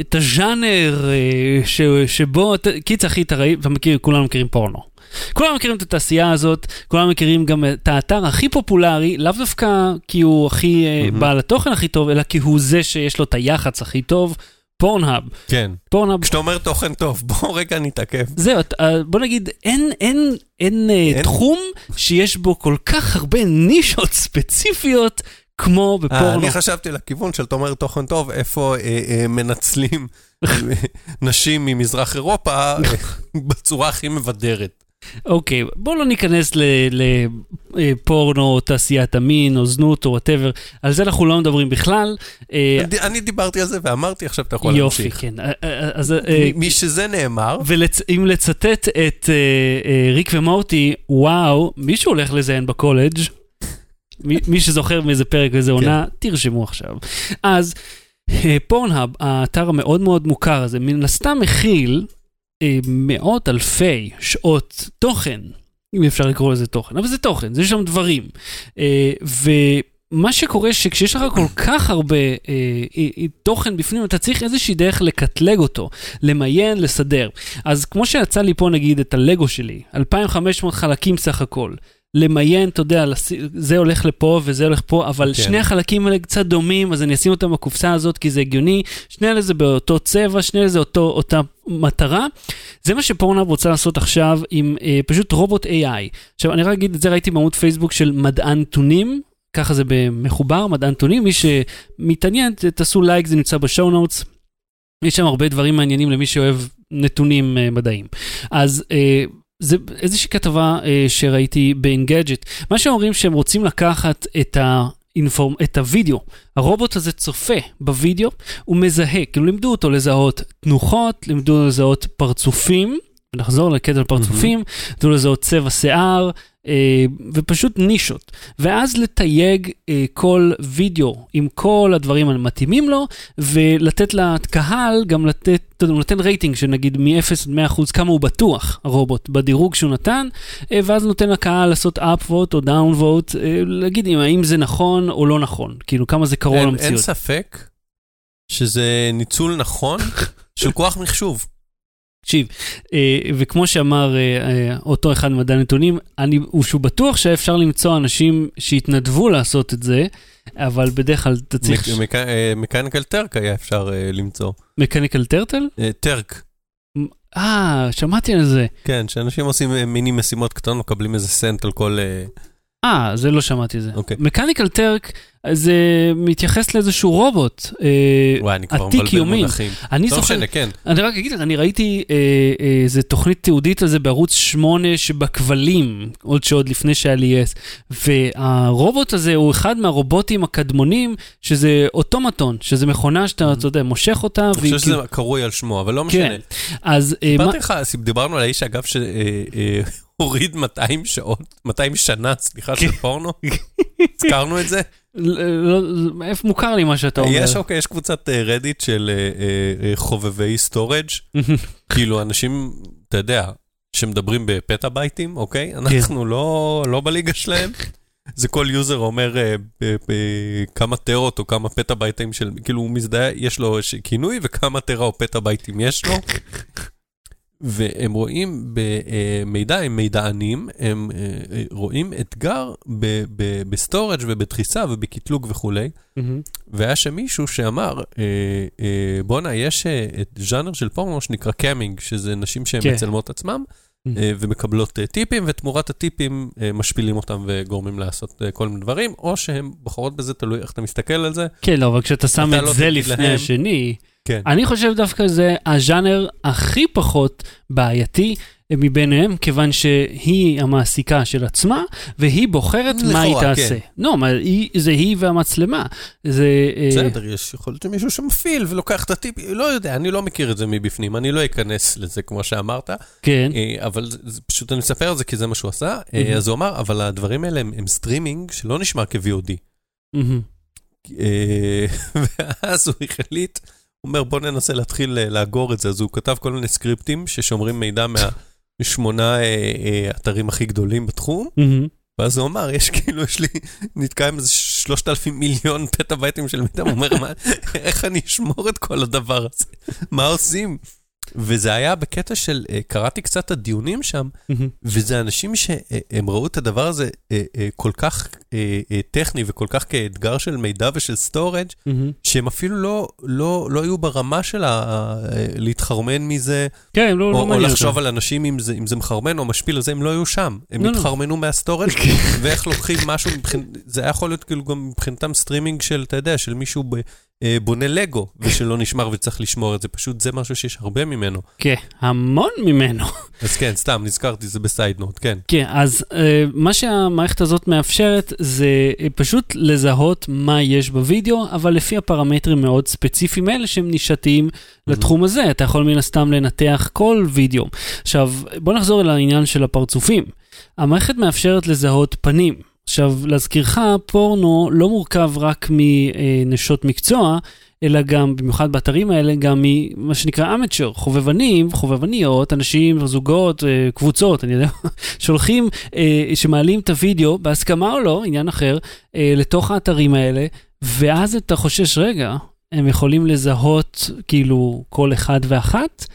את הז'אנר אה, ש, שבו, קיצר אחי, אתה מכיר, כולנו מכירים פורנו. כולנו מכירים את התעשייה הזאת, כולנו מכירים גם את האתר הכי פופולרי, לאו דווקא כי הוא הכי מהמם. בעל התוכן הכי טוב, אלא כי הוא זה שיש לו את היח"צ הכי טוב, פורנהאב. כן. פורנהאב, כשאתה אומר תוכן טוב, בוא רגע נתעכב. זהו, אה, בוא נגיד, אין, אין, אין, אין? תחום שיש בו כל כך הרבה נישות ספציפיות כמו אה, בפורנו. אני חשבתי לכיוון של אתה אומר תוכן טוב, איפה אה, אה, מנצלים נשים ממזרח אירופה אה, בצורה הכי מבדרת. אוקיי, בוא לא ניכנס לפורנו, תעשיית המין, או זנות, או whatever, על זה אנחנו לא מדברים בכלל. אה, אני- אני דיברתי על זה ואמרתי, עכשיו אתה יכול יופי, להמשיך. כן. אה, אה, אז אה, מ- משזה נאמר, ואם לצטט את אה, אה, ריק ומורטי, וואו, מישהו הולך לזיין בקולג'. מי, מי שזוכר מאיזה פרק ואיזה עונה, תרשמו עכשיו. אז אה, פורנהאב, האתר המאוד מאוד מוכר הזה, מן הסתם מכיל אה, מאות אלפי שעות תוכן, אם אפשר לקרוא לזה תוכן, אבל זה תוכן, זה שם דברים. אה, ומה שקורה שכשיש לך כל כך הרבה אה, אה, אה, תוכן בפנים, אתה צריך איזושהי דרך לקטלג אותו, למיין, לסדר. אז כמו שיצא לי פה נגיד את הלגו שלי, 2,500 חלקים סך הכל. למיין, אתה יודע, זה הולך לפה וזה הולך פה, אבל כן. שני החלקים האלה קצת דומים, אז אני אשים אותם בקופסה הזאת כי זה הגיוני. שני אלה זה באותו צבע, שני אלה זה אותו, אותה מטרה. זה מה שפורנהאב רוצה לעשות עכשיו עם אה, פשוט רובוט AI. עכשיו, אני רק אגיד את זה, ראיתי בעמוד פייסבוק של מדען נתונים. ככה זה במחובר, מדען נתונים, מי שמתעניין, תעשו לייק, זה נמצא ב show notes. יש שם הרבה דברים מעניינים למי שאוהב נתונים אה, מדעיים. אז אה, זה איזושהי כתבה אה, שראיתי באנגאדג'ט. מה שאומרים שהם רוצים לקחת את ה... אינפורם, את הוידאו, הרובוט הזה צופה בוידאו, הוא מזהה, כאילו לימדו אותו לזהות תנוחות, לימדו אותו לזהות פרצופים, נחזור לקטע פרצופים, לימדו לזהות צבע שיער, ופשוט נישות. ואז לתייג אה, כל וידאו עם כל הדברים המתאימים לו, ולתת לקהל גם לתת, אתה יודע, הוא נותן רייטינג שנגיד מ-0 עד 100% כמה הוא בטוח, הרובוט, בדירוג שהוא נתן, אה, ואז נותן לקהל לעשות up vote או down vote, אה, להגיד אם האם זה נכון או לא נכון, כאילו כמה זה קרוב אין, אין למציאות. ספק שזה ניצול נכון של כוח מחשוב. תקשיב, אה, וכמו שאמר אה, אה, אותו אחד ממדע נתונים, אני, הוא שהוא בטוח שאפשר למצוא אנשים שיתנדבו לעשות את זה, אבל בדרך כלל אתה צריך... מקניקל טרק היה אפשר למצוא. מקניקל טרטל? טרק, אה, שמעתי על זה. כן, שאנשים עושים מיני משימות קטנות, מקבלים איזה סנט על כל... אה, זה לא שמעתי זה. אוקיי. מקניקל טרק זה מתייחס לאיזשהו רובוט. אה, וואי, אני כבר עתיק מבלבל יומין. מונחים. אני לא זוכר, משנה, כן. אני רק אגיד לך, אני ראיתי אה, אה, איזה תוכנית תיעודית על זה בערוץ 8 שבכבלים, עוד שעוד לפני שהיה לי יס, והרובוט הזה הוא אחד מהרובוטים הקדמונים, שזה אוטומטון, שזה מכונה שאתה, אתה יודע, מושך אותה, אני חושב שזה קרוי על שמו, אבל לא משנה. כן. אז. סיפרתי לך, דיברנו על האיש, אגב, שהוריד 200 שעות, 200 שנה, סליחה, של פורנו? הזכרנו את זה? לא, איפה מוכר לי מה שאתה אומר? יש, אוקיי, יש קבוצת רדיט של אה, אה, אה, חובבי storage, כאילו אנשים, אתה יודע, שמדברים בפטה בייטים, אוקיי? כן. אנחנו לא לא בליגה שלהם. זה כל user אומר אה, כמה טרות או כמה פטה בייטים של, כאילו הוא מזדהה, יש לו כינוי וכמה טרה או פטה בייטים יש לו. והם רואים במידע, הם מידענים, הם אה, אה, רואים אתגר ב storage ובדחיסה ובקטלוג וכולי. מהמם. והיה שם מישהו שאמר, אה, בואנה, יש את ז'אנר של פורנו שנקרא camming, שזה נשים שהן כן. מצלמות עצמם, אה, ומקבלות טיפים, ותמורת הטיפים משפילים אותם וגורמים לעשות כל מיני דברים, או שהן בוחרות בזה, תלוי איך אתה מסתכל על זה. כן, לא, אבל כשאתה שם את לא זה לפני להם. השני, כן. אני חושב דווקא זה הז'אנר הכי פחות בעייתי מביניהם, כיוון שהיא המעסיקה של עצמה, והיא בוחרת מה היא לכאורה, תעשה. כן. לא, מה, היא- זה היא והמצלמה. זה... אה, בסדר, יש יכול להיות שמישהו שמפעיל ולוקח את הטיפ, לא יודע, אני לא מכיר את זה מבפנים, אני לא אכנס לזה כמו שאמרת, כן, אה, אבל זה- זה פשוט אני מספר על זה כי זה מה שהוא עשה. אה, מהמם. אז הוא אמר, אבל הדברים האלה הם הם סטרימינג שלא נשמר כ-VOD. מהמם. אה, ואז הוא החליט, הוא אומר בוא ננסה להתחיל אה, לאגור את זה, אז הוא כתב כל מיני סקריפטים ששומרים מידע מהשמונה אה, אה, אתרים הכי גדולים בתחום. ואז הוא אמר, יש כאילו, יש לי, נתקע עם איזה 3,000 מיליון פטאבייטים של מידע, הוא אומר, "מה- איך אני אשמור את כל הדבר הזה? מה עושים? וזה היה בקטע של, אה, קראתי קצת את הדיונים שם, וזה אנשים שהם ראו את הדבר הזה אה, אה, כל כך טכני וכל כך כאתגר של מידע ושל storage, שהם אפילו לא, לא, לא היו ברמה של ה- להתחרמן מזה, כן, לא, או, לא או לחשוב אותם. על אנשים אם זה, אם זה מחרמן או משפיל, אז הם לא היו שם. הם לא, לא. התחרמנו מה storage ואיך לוקחים משהו, מבחינ... זה היה יכול להיות כאילו גם מבחינתם סטרימינג של, אתה יודע, של מישהו ב... אה, בונה לגו, ושלא נשמר וצריך לשמור את זה, פשוט זה משהו שיש הרבה ממנו. כן, המון ממנו. אז כן, סתם, נזכרתי, זה ב side note, כן. כן, אז אה, מה שהמערכת הזאת מאפשרת זה אה, פשוט לזהות מה יש בווידאו, אבל לפי הפרמטרים מאוד ספציפיים האלה שהם נישתיים לתחום הזה. אתה יכול מן הסתם לנתח כל וידאו. עכשיו, בוא נחזור אל העניין של הפרצופים. המערכת מאפשרת לזהות פנים. עכשיו, להזכירך, פורנו לא מורכב רק מנשות מקצוע, אלא גם, במיוחד באתרים האלה, גם ממה שנקרא אמצ'ר, חובבנים, חובבניות, אנשים, זוגות, אה, קבוצות, אני יודע, שולחים, אה, שמעלים את הוידאו, בהסכמה או לא, עניין אחר, אה, לתוך האתרים האלה, ואז אתה חושש, רגע, הם יכולים לזהות כאילו כל אחד ואחת?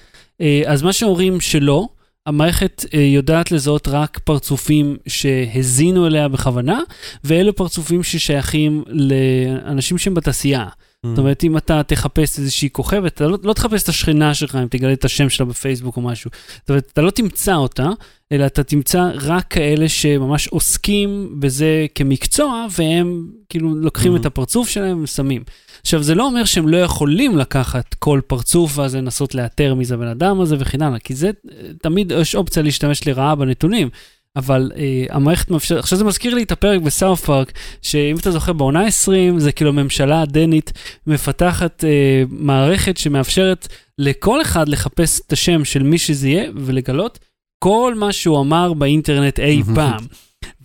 אז מה שאומרים שלא, המערכת אה, יודעת לזהות רק פרצופים שהזינו אליה בכוונה, ואלו פרצופים ששייכים לאנשים שהם בתעשייה. זאת אומרת, אם אתה תחפש איזושהי כוכבת, אתה לא, לא תחפש את השכנה שלך אם תגלה את השם שלה בפייסבוק או משהו. זאת אומרת, אתה לא תמצא אותה, אלא אתה תמצא רק כאלה שממש עוסקים בזה כמקצוע, והם כאילו לוקחים Mhm. את הפרצוף שלהם ושמים. עכשיו, זה לא אומר שהם לא יכולים לקחת כל פרצוף ואז לנסות לאתר מי זה הבן אדם הזה וכן הלאה, כי זה, אה, תמיד יש אופציה להשתמש לרעה בנתונים. אבל אה, המערכת מאפשרת, עכשיו זה מזכיר לי את הפרק בסאוף פארק, שאם אתה זוכר בעונה 20, זה כאילו הממשלה הדנית מפתחת אה, מערכת שמאפשרת לכל אחד לחפש את השם של מי שזה יהיה ולגלות כל מה שהוא אמר באינטרנט אי. פעם.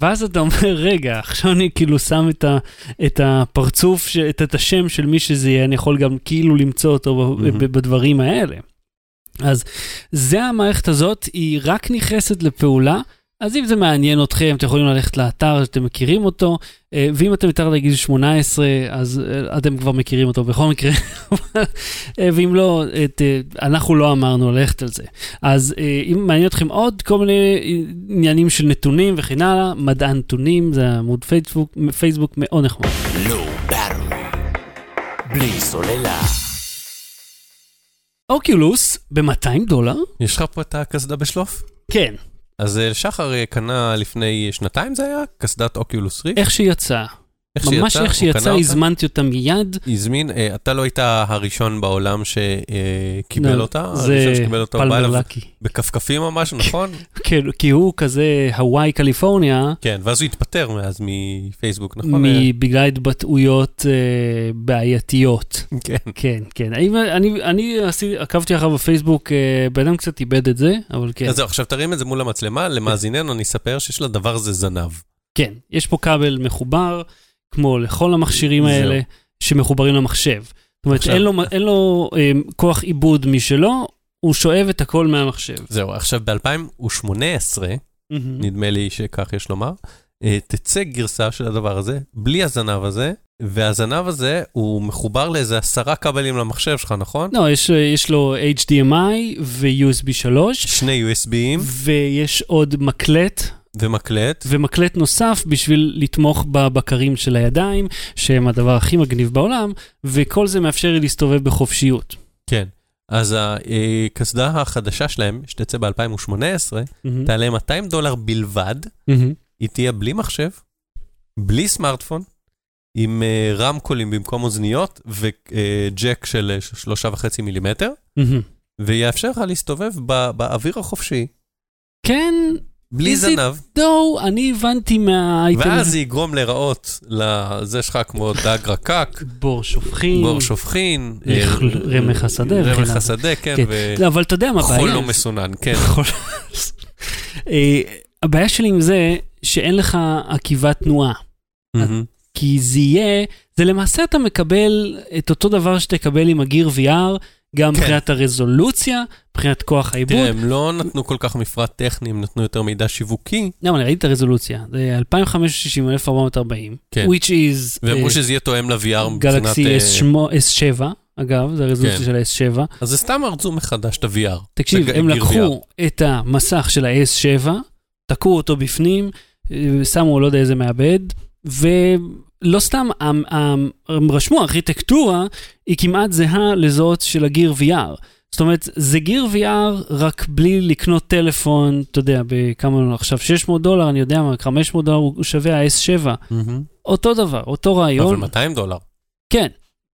ואז אתה אומר, רגע, עכשיו אני כאילו שם את, ה, את הפרצוף, ש, את, את השם של מי שזה יהיה, אני יכול גם כאילו למצוא אותו ב, Mhm. ב, בדברים האלה. אז זה המערכת הזאת, היא רק נכנסת לפעולה. אז אם זה מעניין אתכם, אתם יכולים ללכת לאתר שאתם מכירים אותו, אה, ואם אתם מתחת לגיל 18, אז אה, אתם כבר מכירים אותו בכל מקרה, אה, ואם לא, את, אנחנו לא אמרנו ללכת על זה. אז אם מעניין אתכם עוד כל מיני עניינים של נתונים וכן הלאה, מדע נתונים, זה עמוד פייסבוק, פייסבוק מאוד נחמד. בארווי. בלי סוללה. אוקיולוס ב-200 דולר? יש לך פה את הקסדה בשלוף? כן, אז אה, שחר אה, קנה לפני שנתיים זה היה? קסדת אוקיולוס ריף? איך שיצא. איך ממש איך שיצא, אותה? הזמנתי אותה מיד. הזמין, אה, אתה לא היית הראשון בעולם שקיבל לא, אותה? זה הראשון שקיבל אותה, הוא בא פלמר אליו לקי. בכפכפים ממש, נכון? כן, כי הוא כזה הוואי קליפורניה, כן, ואז הוא התפטר מאז מפייסבוק, נכון? אה, בגלל התבטאויות אה, בעייתיות. כן. כן, כן. אני, אני עשיתי, עקבתי אחריו בפייסבוק, אה, בן אדם קצת איבד את זה, אבל כן. אז זהו, עכשיו תרים את זה מול המצלמה, למאזיננו אני אספר שיש לדבר הזה זנב. כן, יש פה כבל מחובר, כמו לכל המכשירים. האלה, שמחוברים למחשב. זאת אומרת, אין לו, אין לו אה, כוח עיבוד משלו, הוא שואב את הכל מהמחשב. זהו, עכשיו ב-2018, נדמה לי שכך יש לומר, אה, תצא גרסה של הדבר הזה, בלי הזנב הזה, והזנב הזה הוא מחובר לאיזה עשרה כבלים למחשב שלך, נכון? לא, יש, יש לו HDMI ו-USB 3, שני USBים ויש עוד מקלט, ומקלט. ומקלט נוסף בשביל לתמוך בבקרים של הידיים, שהם הדבר הכי מגניב בעולם, וכל זה מאפשר לי להסתובב בחופשיות. כן. אז הקסדה החדשה שלהם, שתצא ב-2018, מהמם. תעלה 200 דולר בלבד, מהמם. היא תהיה בלי מחשב, בלי סמארטפון, עם אה, רמקולים במקום אוזניות וג'ק של אה, שלושה וחצי מילימטר, מהמם. ויאפשר לך להסתובב ב- באוויר החופשי, כן, בלי Is it זנב, דו, אני הבנתי מהאייטם. ואז זה יגרום להיראות לזה שלך כמו דג רקק, בור שופכין. בור שופכין, אה, רמח השדה הלאה. השדה, כן, כן. לא, אבל אתה יודע מה הבעיה? וחול לא מסונן, כן. חול- אה, הבעיה שלי עם זה שאין לך עקיבת תנועה. כי זה יהיה, זה למעשה אתה מקבל את אותו דבר שתקבל עם הגיר VR, גם כן. מבחינת הרזולוציה, מבחינת כוח העיבוד. תראה, הם לא נתנו כל כך מפרט טכני, הם נתנו יותר מידע שיווקי, לא, אני ראיתי את הרזולוציה, זה 2560 1440, כן. which is ואמרו אה, שזה יהיה תואם ל-VR מבחינת... גלקסי אה, S7, אגב, זה הרזולוציה כן. של ה-S7. אז זה סתם ארצו מחדש את ה-VR. תקשיב, הם לקחו את המסך של ה-S7, תקעו אותו בפנים, אה, שמו לא יודע איזה מעבד, ולא סתם, הם, הם, הם רשמו, הארכיטקטורה היא כמעט זהה לזאת של הגיר VR. זאת אומרת, זה גיר VR רק בלי לקנות טלפון, אתה יודע, בכמה, עכשיו 600 דולר, אני יודע מה, 500 דולר הוא שווה ה-S7. מהמם. אותו דבר, אותו רעיון. אבל 200 דולר. כן,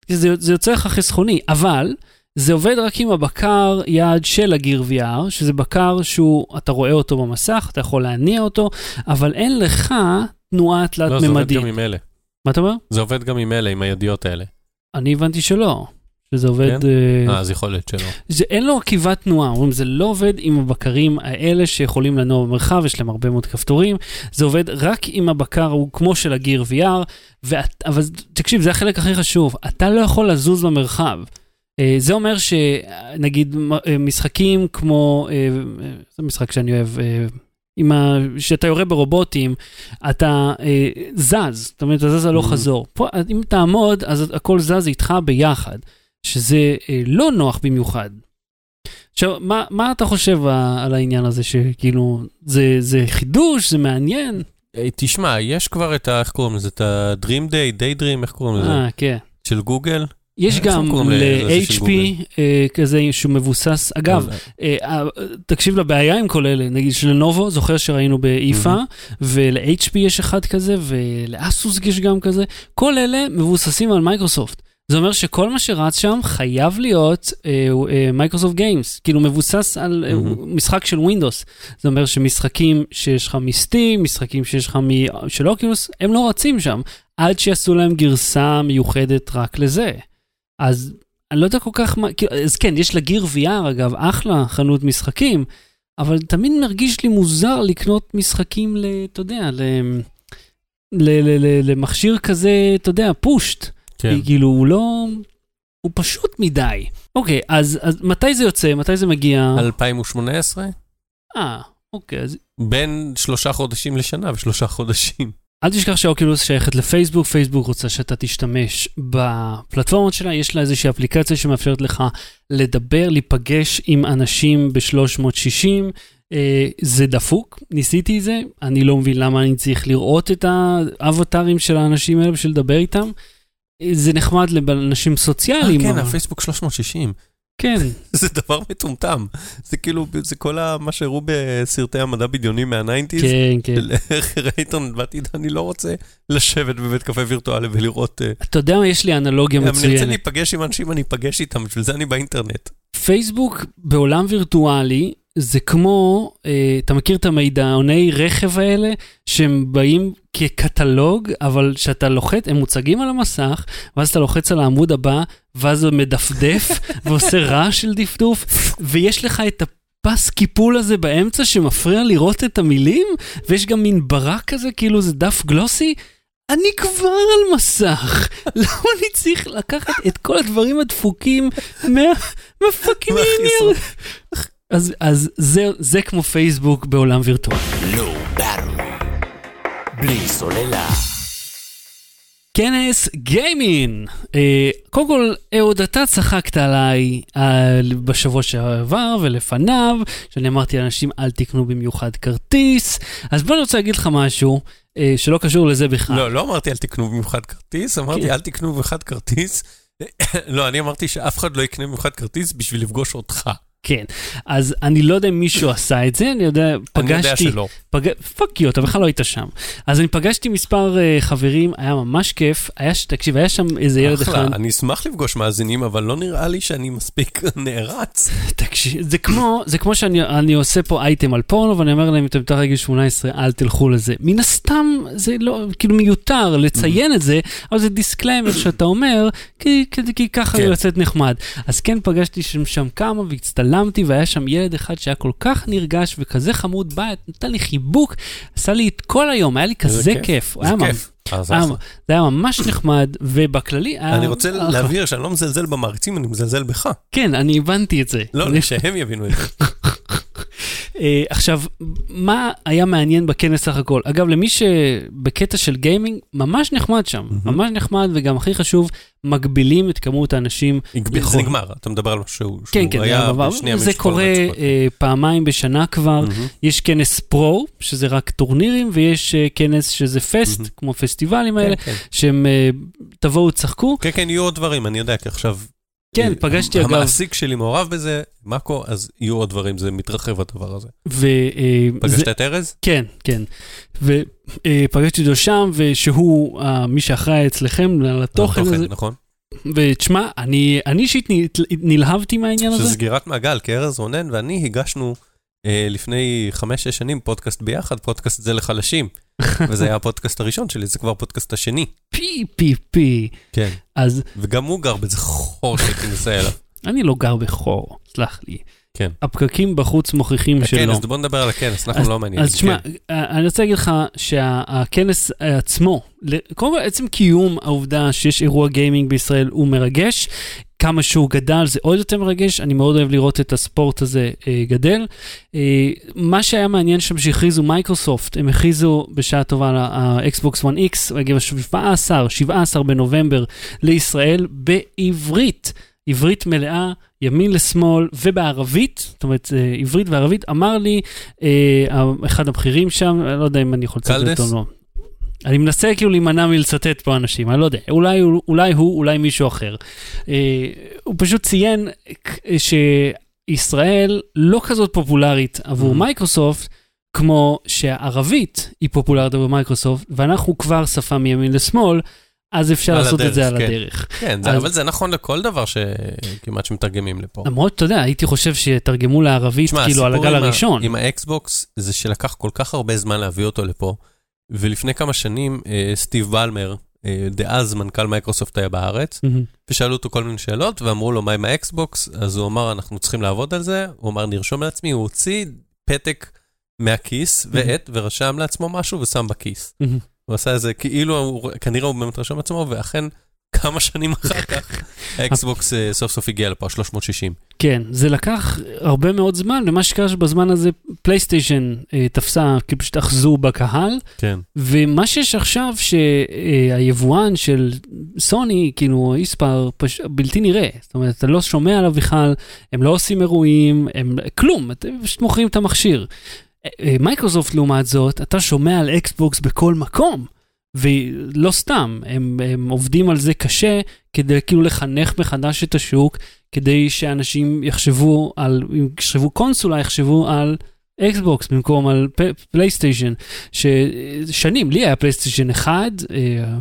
זה, זה יוצא לך חסכוני, אבל זה עובד רק עם הבקר יד של הגיר VR, שזה בקר שהוא, אתה רואה אותו במסך, אתה יכול להניע אותו, אבל אין לך תנועה לא, זה עובד תלת-ממדית. גם עם אלה. מה אתה אומר? זה עובד גם עם אלה, עם הידיעות האלה. אני הבנתי שלא. שזה עובד, כן? אה, אה, אז יכול להיות שלא. זה, אין לו עקיבת תנועה, אומרים זה לא עובד עם הבקרים האלה שיכולים לנוע במרחב, יש להם הרבה מאוד כפתורים, זה עובד רק עם הבקר הוא כמו של הגיר VR, ואת, אבל תקשיב, זה החלק הכי חשוב, אתה לא יכול לזוז במרחב. אה, זה אומר שנגיד אה, משחקים כמו, זה משחק שאני אוהב, עם ה... שאתה יורה ברובוטים, אתה אה, זז, זאת אומרת, אתה זז הלוך Mhm. חזור. פה, אם תעמוד, אז הכל זז איתך ביחד. שזה אה, לא נוח במיוחד. עכשיו, מה, מה אתה חושב על העניין הזה שכאילו, זה, זה חידוש, זה מעניין? אה, תשמע, יש כבר את ה... איך קוראים לזה? את ה-Dream Day, Day Dream, איך קוראים לזה? אה, כן. של גוגל? יש גם של ל-HP אה, כזה שהוא מבוסס, אגב, אה, אה, תקשיב לבעיה עם כל אלה, נגיד שלנובו, זוכר שראינו באיפה, ול-HP יש אחד כזה, ולאסוס יש גם כזה, כל אלה מבוססים על מייקרוסופט. זה אומר שכל מה שרץ שם חייב להיות מייקרוסופט Games, כאילו מבוסס על. משחק של ווינדוס. זה אומר שמשחקים שיש לך מ-Steam, משחקים שיש לך מ- של אוקולוס, הם לא רצים שם, עד שיעשו להם גרסה מיוחדת רק לזה. אז אני לא יודע כל כך מה, כאילו, אז כן, יש לגיר VR אגב, אחלה חנות משחקים, אבל תמיד מרגיש לי מוזר לקנות משחקים ל... אתה יודע, ל... ל, ל, ל, למכשיר כזה, אתה יודע, פושט. כן. כאילו, הוא לא... הוא פשוט מדי. אוקיי, אז, אז מתי זה יוצא? מתי זה מגיע? 2018? אה, אוקיי, אז בין שלושה חודשים לשנה ושלושה חודשים. אל תשכח שהאוקילוס שייכת לפייסבוק, פייסבוק רוצה שאתה תשתמש בפלטפורמות שלה, יש לה איזושהי אפליקציה שמאפשרת לך לדבר, להיפגש עם אנשים ב-360. אה, זה דפוק, ניסיתי את זה, אני לא מבין למה אני צריך לראות את האבטרים של האנשים האלה בשביל לדבר איתם. אה, זה נחמד לאנשים אה, סוציאליים. כן, אבל- הפייסבוק 360. כן, זה דבר מטומטם. זה כאילו, זה כל מה שהראו בסרטי המדע בדיוני מה-90's. כן, כן. איך אינטרנט בעתיד, אני לא רוצה לשבת בבית קפה וירטואלי ולראות... אה, אתה יודע מה, יש לי אנלוגיה אם אני רוצה מצוינת. להיפגש עם אנשים, אני אפגש איתם, בשביל זה אני באינטרנט. פייסבוק בעולם וירטואלי זה כמו, אה, אתה מכיר את המידעוני רכב האלה, שהם באים כקטלוג, אבל כשאתה לוחץ, הם מוצגים על המסך, ואז אתה לוחץ על העמוד הבא, ואז הוא מדפדף ועושה רעש של דפדוף, ויש לך את הפס קיפול הזה באמצע שמפריע לראות את המילים, ויש גם מין ברק כזה, כאילו זה דף גלוסי. אני כבר על מסך, למה אני צריך לקחת את כל הדברים הדפוקים מה- מהפאקינג עניין? אז, אז זה, זה כמו פייסבוק בעולם וירטואלי. בלי סוללה. כנס גיימין. אה, קודם כל, אהוד, אתה צחקת עליי אה, בשבוע שעבר ולפניו, שאני אמרתי לאנשים אל תקנו במיוחד כרטיס. אז בוא אני רוצה להגיד לך משהו אה, שלא קשור לזה בכלל. לא, לא אמרתי אל תקנו במיוחד כרטיס, כן. אמרתי אל תקנו במיוחד כרטיס. לא, אני אמרתי שאף אחד לא יקנה במיוחד כרטיס בשביל לפגוש אותך. כן. אז אני לא יודע אם מישהו עשה את זה, אני יודע, אני יודע פגשתי... שלא. פג... fuck you, אתה בכלל לא היית שם. אז אני פגשתי מספר אה, חברים, היה ממש כיף. היה, תקשיב, היה שם איזה ילד אחד, אחלה, אני אשמח לפגוש מאזינים, אבל לא נראה לי שאני מספיק נערץ. תקשיב, זה כמו, זה כמו שאני אני עושה פה אייטם על פורנו, ואני אומר להם, אם אתם יותר רגיל 18, אל תלכו לזה. מן הסתם, זה לא, כאילו מיותר לציין את זה, אבל זה disclaimer שאתה אומר, כי, כי, כי ככה כן. זה לצאת נחמד. אז כן, פגשתי שם, שם כמה והצטלמתי, והיה שם ילד אחד שהיה כל כך נרגש וכזה חמוד, בא, נתן לי חיבוק, עשה לי את כל היום, היה לי כזה כיף. הוא זה כיף. אז היה-. זה היה ממש נחמד, ובכללי היה... אני רוצה. להבהיר שאני לא מזלזל במעריצים, אני מזלזל בך. כן, אני הבנתי את זה. לא, שהם יבינו את זה. אה, עכשיו, מה היה מעניין בכנס סך הכל? אגב, למי שבקטע של גיימינג, ממש נחמד שם. מהמם. ממש נחמד, וגם הכי חשוב, מגבילים את כמות האנשים. הגביל- זה יכול- נגמר, אתה מדבר על משהו כן, שהוא כן, היה זה. בשני ימים זה קורה. אה, פעמיים בשנה כבר. מהמם. יש כנס פרו, שזה רק טורנירים, ויש אה, כנס שזה פסט, מהמם. כמו הפסטיבלים האלה, כן, כן. שהם אה, תבואו, תשחקו. כן, כן, יהיו עוד דברים, אני יודע, כי עכשיו... כן, אה, פגשתי אגב, המעסיק שלי מעורב בזה, מאקו, אז יהיו עוד דברים, זה מתרחב הדבר הזה. ו... אה, פגשת את ארז? כן, כן. ופגשתי אותו שם, ושהוא אה, מי שאחראי אצלכם לתוכן הזה. נכון. ותשמע, אני אישית נלהבתי מהעניין שזה הזה. סגירת מעגל, כי ארז רונן ואני הגשנו אה, לפני חמש-שש שנים פודקאסט ביחד, פודקאסט זה לחלשים. וזה היה הפודקאסט הראשון שלי, זה כבר הפודקאסט השני. פי פי פי. כן. אז וגם הוא גר באיזה חור שהייתי נסע אליו. אני לא גר בחור, סלח לי. כן. הפקקים בחוץ מוכיחים שלא. הכנס, בוא נדבר על הכנס, אנחנו לא מעניינים. אז תשמע, כן. אה, אני רוצה להגיד לך שהכנס עצמו, ל- קודם כל עצם קיום העובדה שיש אירוע גיימינג בישראל הוא מרגש. כמה שהוא גדל זה עוד יותר מרגש, אני מאוד אוהב לראות את הספורט הזה אה, גדל. אה, מה שהיה מעניין שם שהכריזו מייקרוסופט, הם הכריזו בשעה טובה על ה-Xbox One X, רגע, 17, 17 בנובמבר לישראל בעברית. עברית מלאה, ימין לשמאל ובערבית, זאת אומרת אה, עברית וערבית, אמר לי אה, אחד הבכירים שם, אני לא יודע אם אני יכול לצטט קלדס? אותו או לא. אני מנסה כאילו להימנע מלצטט פה אנשים, אני לא יודע, אולי, אולי הוא, אולי מישהו אחר. אה, הוא פשוט ציין שישראל לא כזאת פופולרית עבור אהם. מייקרוסופט, כמו שהערבית היא פופולרית עבור מייקרוסופט, ואנחנו כבר שפה מימין לשמאל, אז אפשר לעשות את זה הדרך, על כן. הדרך. כן, אז- אבל זה נכון לכל דבר שכמעט שמתרגמים לפה. למרות, אתה יודע, הייתי חושב שיתרגמו לערבית תשמע, כאילו על הגל הראשון. עם האקסבוקס זה שלקח כל כך הרבה זמן להביא אותו לפה, ולפני כמה שנים אה, סטיב בלמר, אה, דאז מנכ"ל מייקרוסופט היה בארץ, מהמם. ושאלו אותו כל מיני שאלות, ואמרו לו מה עם האקסבוקס, אז הוא אמר אנחנו צריכים לעבוד על זה, הוא אמר נרשום לעצמי, הוא הוציא פתק מהכיס ועט ורשם לעצמו משהו ושם בכיס. מהמם. הוא עשה את זה כאילו, הוא, כנראה הוא באמת רשם לעצמו, ואכן כמה שנים אחר כך האקסבוקס אה, סוף סוף הגיע לפה, 360. כן, זה לקח הרבה מאוד זמן, ומה שקרה שבזמן הזה פלייסטיישן אה, תפסה, כאילו פשוט אחזו בקהל, כן. ומה שיש עכשיו שהיבואן של סוני, כאילו ישפאר, פש... בלתי נראה. זאת אומרת, אתה לא שומע עליו בכלל, הם לא עושים אירועים, הם כלום, אתם פשוט מוכרים את המכשיר. אה, אה, מייקרוסופט לעומת זאת, אתה שומע על אקסבוקס בכל מקום. ולא סתם, הם, הם עובדים על זה קשה כדי כאילו לחנך מחדש את השוק, כדי שאנשים יחשבו על, אם יחשבו קונסולה, יחשבו על אקסבוקס במקום על פלייסטיישן, ששנים, לי היה פלייסטיישן 1,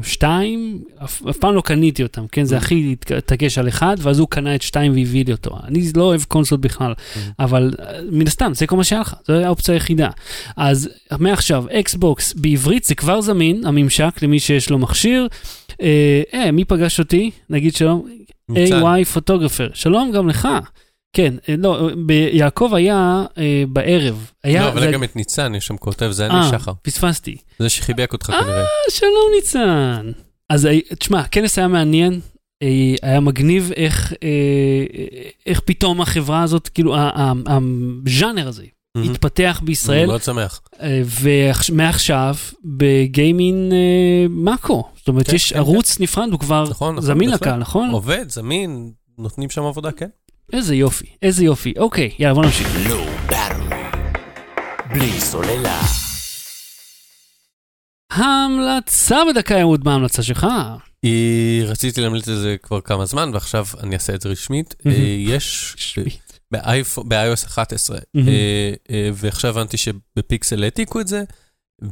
2, אף, אף פעם לא קניתי אותם, כן? זה הכי התק- התעקש על 1, ואז הוא קנה את 2 והביא לי אותו. אני לא אוהב קונסולות בכלל, אבל אה, מן הסתם, זה כל מה שהיה לך, זו האופציה היחידה. אז מעכשיו, אקסבוקס בעברית זה כבר זמין, הממשק למי שיש לו מכשיר. אה, אה, מי פגש אותי? נגיד שלום. AY Photographer, שלום גם לך. כן, אה, לא, ב- יעקב היה אה, בערב. היה, לא, אבל זה- גם את ניצן, יש שם כותב, זה אה, אני שחר. פספסתי. זה שחיבק אותך אה, כנראה. שלום ניצן. אז אה, תשמע, הכנס היה מעניין, אה, היה מגניב איך, אה, איך פתאום החברה הזאת, כאילו, הז'אנר הזה מהמם. התפתח בישראל, מאוד שמח. אה, ומעכשיו בגיימינג אה, מאקו. זאת אומרת, כן, יש כן, ערוץ נפרד, הוא כבר נכון, נכון, זמין. לקהל, נכון? עובד, זמין, נותנים שם עבודה, כן. איזה יופי, איזה יופי. אוקיי, יאללה, בוא נמשיך. לא ברור. בלי סוללה. ההמלצה בדקה ימות, מה ההמלצה שלך? היא- רציתי להמליץ על זה כבר כמה זמן, ועכשיו אני אעשה את זה רשמית. אה, יש ב-iOS 11, מהמם. אה, אה, ועכשיו הבנתי שבפיקסל העתיקו את זה,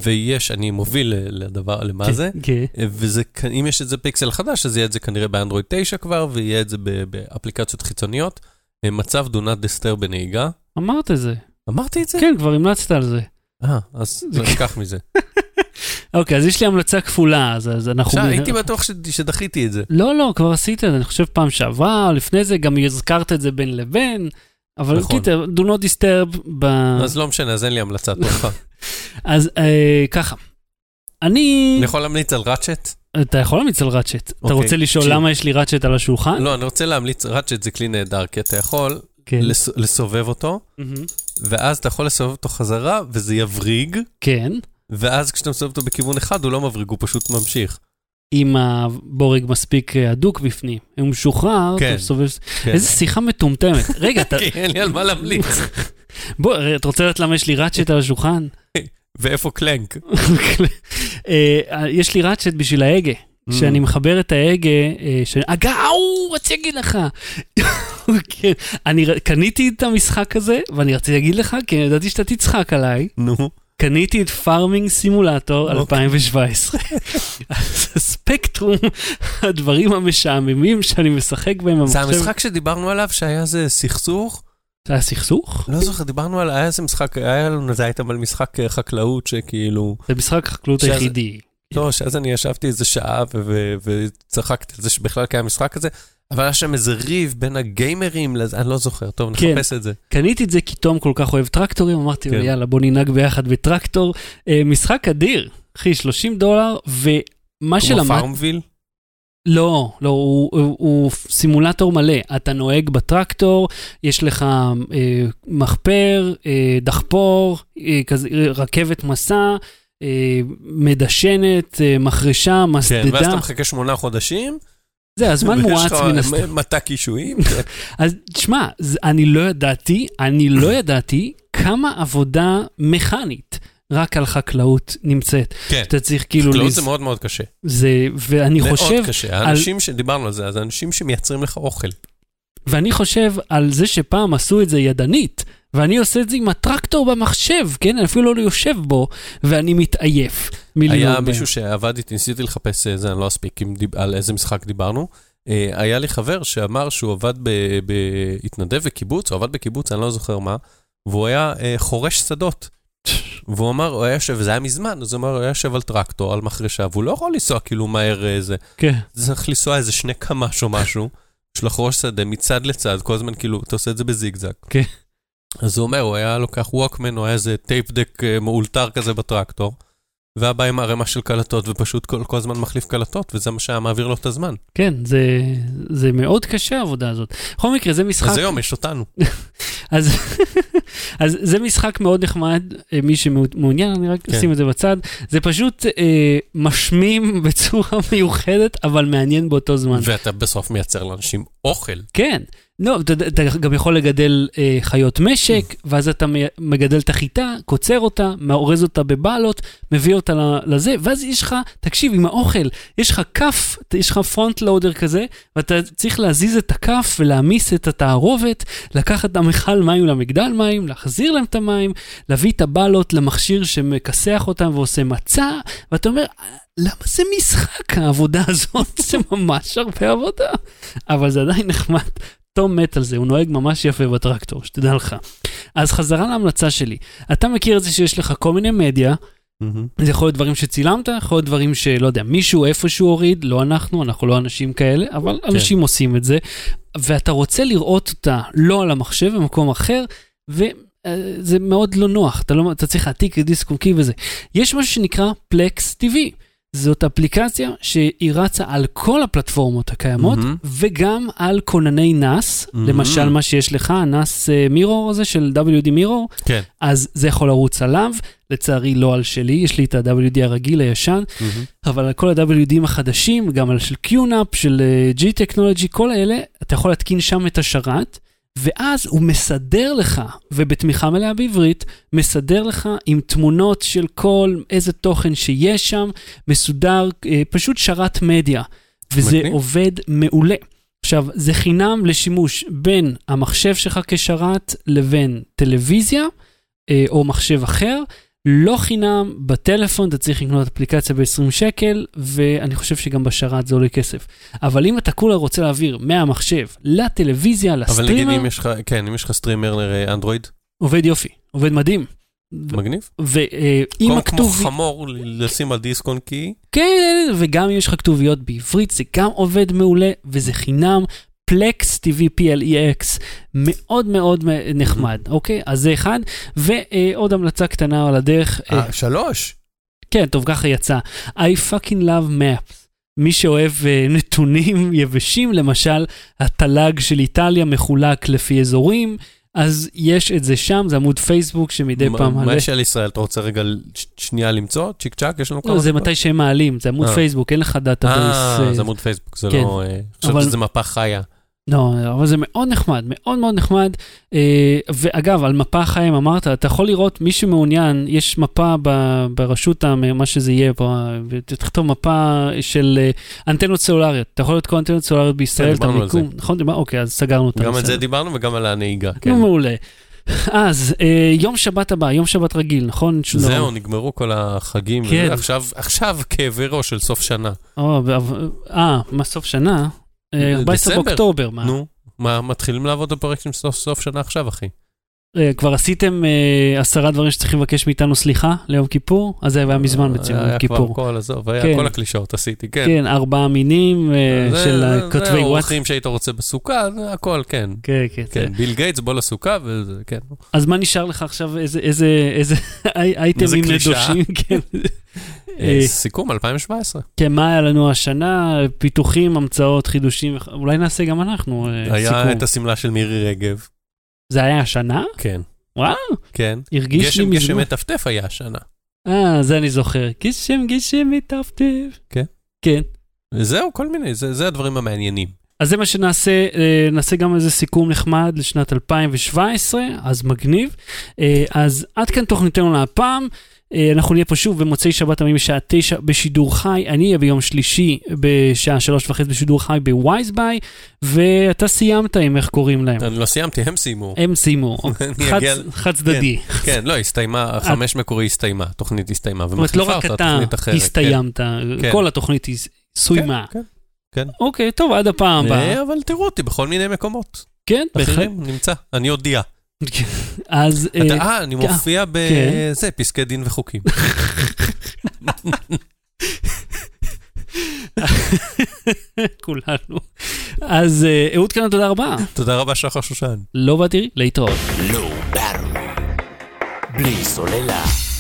ויש, אני מוביל לדבר, למה זה, כן. וזה, אם יש את זה פיקסל חדש, אז יהיה את זה כנראה באנדרואיד 9 כבר, ויהיה את זה באפליקציות חיצוניות. אה, מצב do not disturb בנהיגה. אמרת את זה. אמרתי את זה? כן, כבר המלצת על זה. אה, אז זה- ניקח מזה. אוקיי, אז יש לי המלצה כפולה, אז, אז אנחנו... עכשיו, הייתי בטוח ש- שדחיתי את זה. לא, לא, כבר עשית את זה, אני חושב פעם שעברה, לפני זה גם הזכרת את זה בין לבין, אבל נכון. קיצר, do not disturb ב... אז לא משנה, אז אין לי המלצה טובה. אז אה, ככה, אני... אני יכול להמליץ על ראצ'ט? אתה יכול להמליץ על ראצ'ט. אתה אוקיי, רוצה לשאול. למה יש לי ראצ'ט על השולחן? לא, אני רוצה להמליץ, ראצ'ט זה כלי נהדר, כי אתה יכול כן. לס- לסובב אותו, מהמם. ואז אתה יכול לסובב אותו חזרה, וזה יבריג, כן. ואז כשאתה מסובב אותו בכיוון אחד, הוא לא מבריג, הוא פשוט ממשיך. אם הבורג מספיק הדוק בפנים. אם הוא משוחרר, כן. אתה סובב... כן. איזה שיחה מטומטמת. רגע, אתה... כי אין לי על מה להמליץ. בוא, אתה רוצה לדעת למה יש לי ראצ'ט על השולחן? ואיפה קלנק? אה, יש לי ראצ'ט בשביל ההגה. Mm. כשאני מחבר את ההגה, אה, אאו, רציתי להגיד לך. כן, אני קניתי את המשחק הזה, ואני רציתי להגיד לך, כי ידעתי שאתה תצחק עליי. נו. קניתי את פארמינג סימולטור אוקיי. 2017. אז הספקטרום, הדברים המשעממים שאני משחק בהם זה. המשחק שדיברנו עליו, שהיה איזה סכסוך? זה היה סכסוך? לא זוכר, דיברנו על, היה איזה משחק, היה לנו איזה אייטם על משחק אה, חקלאות שכאילו... זה משחק החקלאות היחידי. לא, שאז אני ישבתי איזה שעה וצחקתי על זה שבכלל קיים משחק כזה, אבל היה שם איזה ריב בין הגיימרים לזה, אני לא זוכר, טוב, כן. נחפש את זה. קניתי את זה כי תום כל כך אוהב טרקטורים, אמרתי לו כן. יאללה בוא ננהג ביחד בטרקטור. אה, משחק אדיר, אחי 30 דולר, ומה כמו שלמד... פארמוויל? לא, לא, הוא, הוא, הוא סימולטור מלא. אתה נוהג בטרקטור, יש לך אה, מחפר, אה, דחפור, אה, כזה, רכבת מסע, אה, מדשנת, אה, מחרשה, כן, ואז מסדדה. אתה מחכה שמונה חודשים, זה הזמן ויש מואץ לך מן הסתם. מטע קישואים. כן. אז תשמע, זה- אני לא ידעתי, אני לא ידעתי כמה עבודה מכנית רק על חקלאות נמצאת. כן, אתה צריך כאילו... חקלאות לז- זה מאוד מאוד קשה. זה, ואני חושב, מאוד קשה. האנשים שדיברנו על זה, אז האנשים שמייצרים לך אוכל. ואני חושב על זה שפעם עשו את זה ידנית, ואני עושה את זה עם הטרקטור במחשב, כן? אני אפילו לא יושב בו, ואני מתעייף. היה. מישהו שעבד איתי, ניסיתי לחפש איזה, אני לא אספיק דיב- על איזה משחק דיברנו. אה, היה לי חבר שאמר שהוא עבד, ב- ב- התנדב בקיבוץ, הוא עבד בקיבוץ, אני לא זוכר מה, והוא היה אה, חורש שדות. והוא אמר, הוא היה יושב, וזה היה מזמן, אז הוא אמר, הוא היה יושב על טרקטור, על מחרשה, והוא לא יכול לנסוע כאילו מהר איזה, כן. צריך לנסוע איזה שני קמ"ש או משהו, יש לחרוש שדה מצד לצד, כל הזמן כאילו, אתה עושה את זה בזיגזג. כן. אז הוא אומר, הוא היה לוקח ווקמן, הוא היה איזה tape deck אה, מאולתר כזה בטרקטור, והיה בא עם ערימה של קלטות, ופשוט כל, כל הזמן מחליף קלטות, וזה מה שהיה מעביר לו את הזמן. כן, זה, זה מאוד קשה העבודה הזאת. בכל מקרה, זה משחק... אז היום יש אותנו. אז, אז זה משחק מאוד נחמד, אה, מי שמעוניין, אני רק כן. אשים את זה בצד. זה פשוט אה, משמים בצורה מיוחדת, אבל מעניין באותו זמן. ואתה בסוף מייצר לאנשים אוכל. כן. לא, אתה, אתה גם יכול לגדל אה, חיות משק, ואז אתה מגדל את החיטה, קוצר אותה, מאורז אותה בבלות, מביא אותה לזה, ואז יש לך, תקשיב, עם האוכל, יש לך כף, יש לך פרונט לואודר כזה, ואתה צריך להזיז את הכף ולהעמיס את התערובת, לקחת את המכל מים למגדל מים, להחזיר להם את המים, להביא את הבלות למכשיר שמכסח אותם ועושה מצה, ואתה אומר, למה זה משחק העבודה הזאת? זה ממש הרבה עבודה. אבל זה עדיין נחמד. תום מת על זה, הוא נוהג ממש יפה בטרקטור, שתדע לך. אז חזרה להמלצה שלי. אתה מכיר את זה שיש לך כל מיני מדיה, זה יכול להיות דברים שצילמת, יכול להיות דברים שלא יודע, מישהו איפשהו הוריד, לא אנחנו, אנחנו לא אנשים כאלה, אבל אנשים עושים את זה, ואתה רוצה לראות אותה לא על המחשב, במקום אחר, וזה מאוד לא נוח, אתה, לא, אתה צריך להעתיק דיסק און-קי וזה. יש משהו שנקרא פלקס TV. זאת אפליקציה שהיא רצה על כל הפלטפורמות הקיימות, מהמם. וגם על כונני נאס, מהמם. למשל מה שיש לך, הנאס מירור הזה של WD מירור, כן. אז זה יכול לרוץ עליו, לצערי לא על שלי, יש לי את ה-WD הרגיל הישן, אבל על כל ה-WDים החדשים, גם על של QNAP, של uh, G-Technology, כל האלה, אתה יכול להתקין שם את השרת, ואז הוא מסדר לך, ובתמיכה מלאה בעברית, מסדר לך עם תמונות של כל איזה תוכן שיש שם, מסודר, אה, פשוט שרת מדיה, וזה מגניב. עובד מעולה. עכשיו, זה חינם לשימוש בין המחשב שלך כשרת לבין טלוויזיה אה, או מחשב אחר. לא חינם, בטלפון אתה צריך לקנות אפליקציה ב-20 שקל, ואני חושב שגם בשרת זה עולה כסף. אבל אם אתה כולה רוצה להעביר מהמחשב לטלוויזיה, אבל נגיד לסטרימר, אם יש לך, כן, אם יש לך streamer אה, אנדרואיד, עובד יופי, עובד מדהים. מגניב. ועם כמו- כמו הכתובי... כמו לשים על דיסק און קי. כן, וגם אם יש לך כתוביות בעברית, זה גם עובד מעולה, וזה חינם. פלקס TV PLEX, מאוד מאוד נחמד, אוקיי? אז זה אחד. ועוד המלצה קטנה על הדרך, אה, אה, שלוש. כן, טוב, ככה יצא. I fucking love maps. מי שאוהב אה, נתונים יבשים, למשל, התל"ג של איטליה מחולק לפי אזורים, אז יש את זה שם, זה עמוד פייסבוק שמדי מה- פעם מה. יש על ישראל? אתה רוצה רגע ש- שנייה למצוא? צ'יק צ'אק? יש לנו כמה לא, זה? מתי שהם מעלים, זה עמוד אה. פייסבוק, אין לך database. אה, אה, זה עמוד פייסבוק, זה כן. לא... חשבתי אבל- שזה מפה חיה. לא, אבל זה מאוד נחמד, מאוד מאוד נחמד. אה, ואגב, על מפה חיים אמרת, אתה יכול לראות, מי שמעוניין, יש מפה ברשות, מה שזה יהיה פה, ותכתוב מפה של אה, אנטנות סלולריות. אתה יכול לראות כל אנטנות סלולריות בישראל, את המיקום. נכון, דיברנו? אוקיי, אז סגרנו את גם על. זה דיברנו וגם על הנהיגה. כן. נו, מעולה. אז, אה, יום שבת הבא, יום שבת רגיל, נכון? זהו, נגמרו כל החגים. כן. עכשיו, עכשיו כאבי ראש של סוף שנה. אה, מה, סוף שנה? אה, 14 דצמבר. באוקטובר, מה? נו, מה, מתחילים לעבוד על פרויקטים סוף סוף שנה עכשיו, אחי. אה, כבר עשיתם אה, עשרה דברים שצריכים לבקש מאיתנו סליחה ליום כיפור? אז זה היה מזמן בעצם, יום היה כבר כיפור. כל, עזוב, היה כן. כל הקלישאות עשיתי, כן. כן, ארבעה מינים אה, זה- של זה- כותבי זה וואטס. אורחים שהיית רוצה בסוכה, זה הכל, כן. כן, כן, כן. ביל גייטס בוא לסוכה, וזה, כן. אז מה נשאר לך עכשיו? איזה- איזה איזה אי- אייטמים. נדושים? אה, אה, סיכום 2017. כן, מה היה לנו השנה? פיתוחים, המצאות, חידושים, אולי נעשה גם אנחנו אה, היה סיכום. את השמלה של מירי רגב, זה היה השנה? כן. וואו, כן. הרגיש לי גשם גשם מזמן. מטפטף היה השנה. אה, זה אני זוכר. גשם, גשם מטפטף. כן. כן. וזהו, כל מיני, זה זה הדברים המעניינים. אז זה מה שנעשה, אה, נעשה גם איזה סיכום נחמד לשנת 2017, אז מגניב. אה, אז עד כאן תוכניתנו להפעם. אה, אנחנו נהיה פה שוב במוצאי שבת עמים בשעה 9 בשידור חי, אני אהיה ביום שלישי בשעה 3 וחצי בשידור חי בווייזביי, ואתה סיימת עם איך קוראים להם. אני לא סיימתי, הם סיימו. הם סיימו, אני חד- צדדי. כן, לא, הסתיימה, החמש מקורי הסתיימה, התוכנית הסתיימה, זאת אומרת, לא ומחליפה רק אותה אתה תוכנית אחרת. כן. הסתיימת, כן. כל התוכנית סוימה. כן, כן. אוקיי, טוב, עד הפעם הבאה. אה, אבל תראו אותי בכל מיני מקומות. כן, בהחלט. נמצא, אני אודיע. אז... אה, אה, אני מופיע כן. בזה, פסקי דין וחוקים. כולנו. אז אה, אהוד כאן, תודה רבה. תודה רבה, שחר שושן. לא באתי, להתראות. לא בארו. בלי סוללה.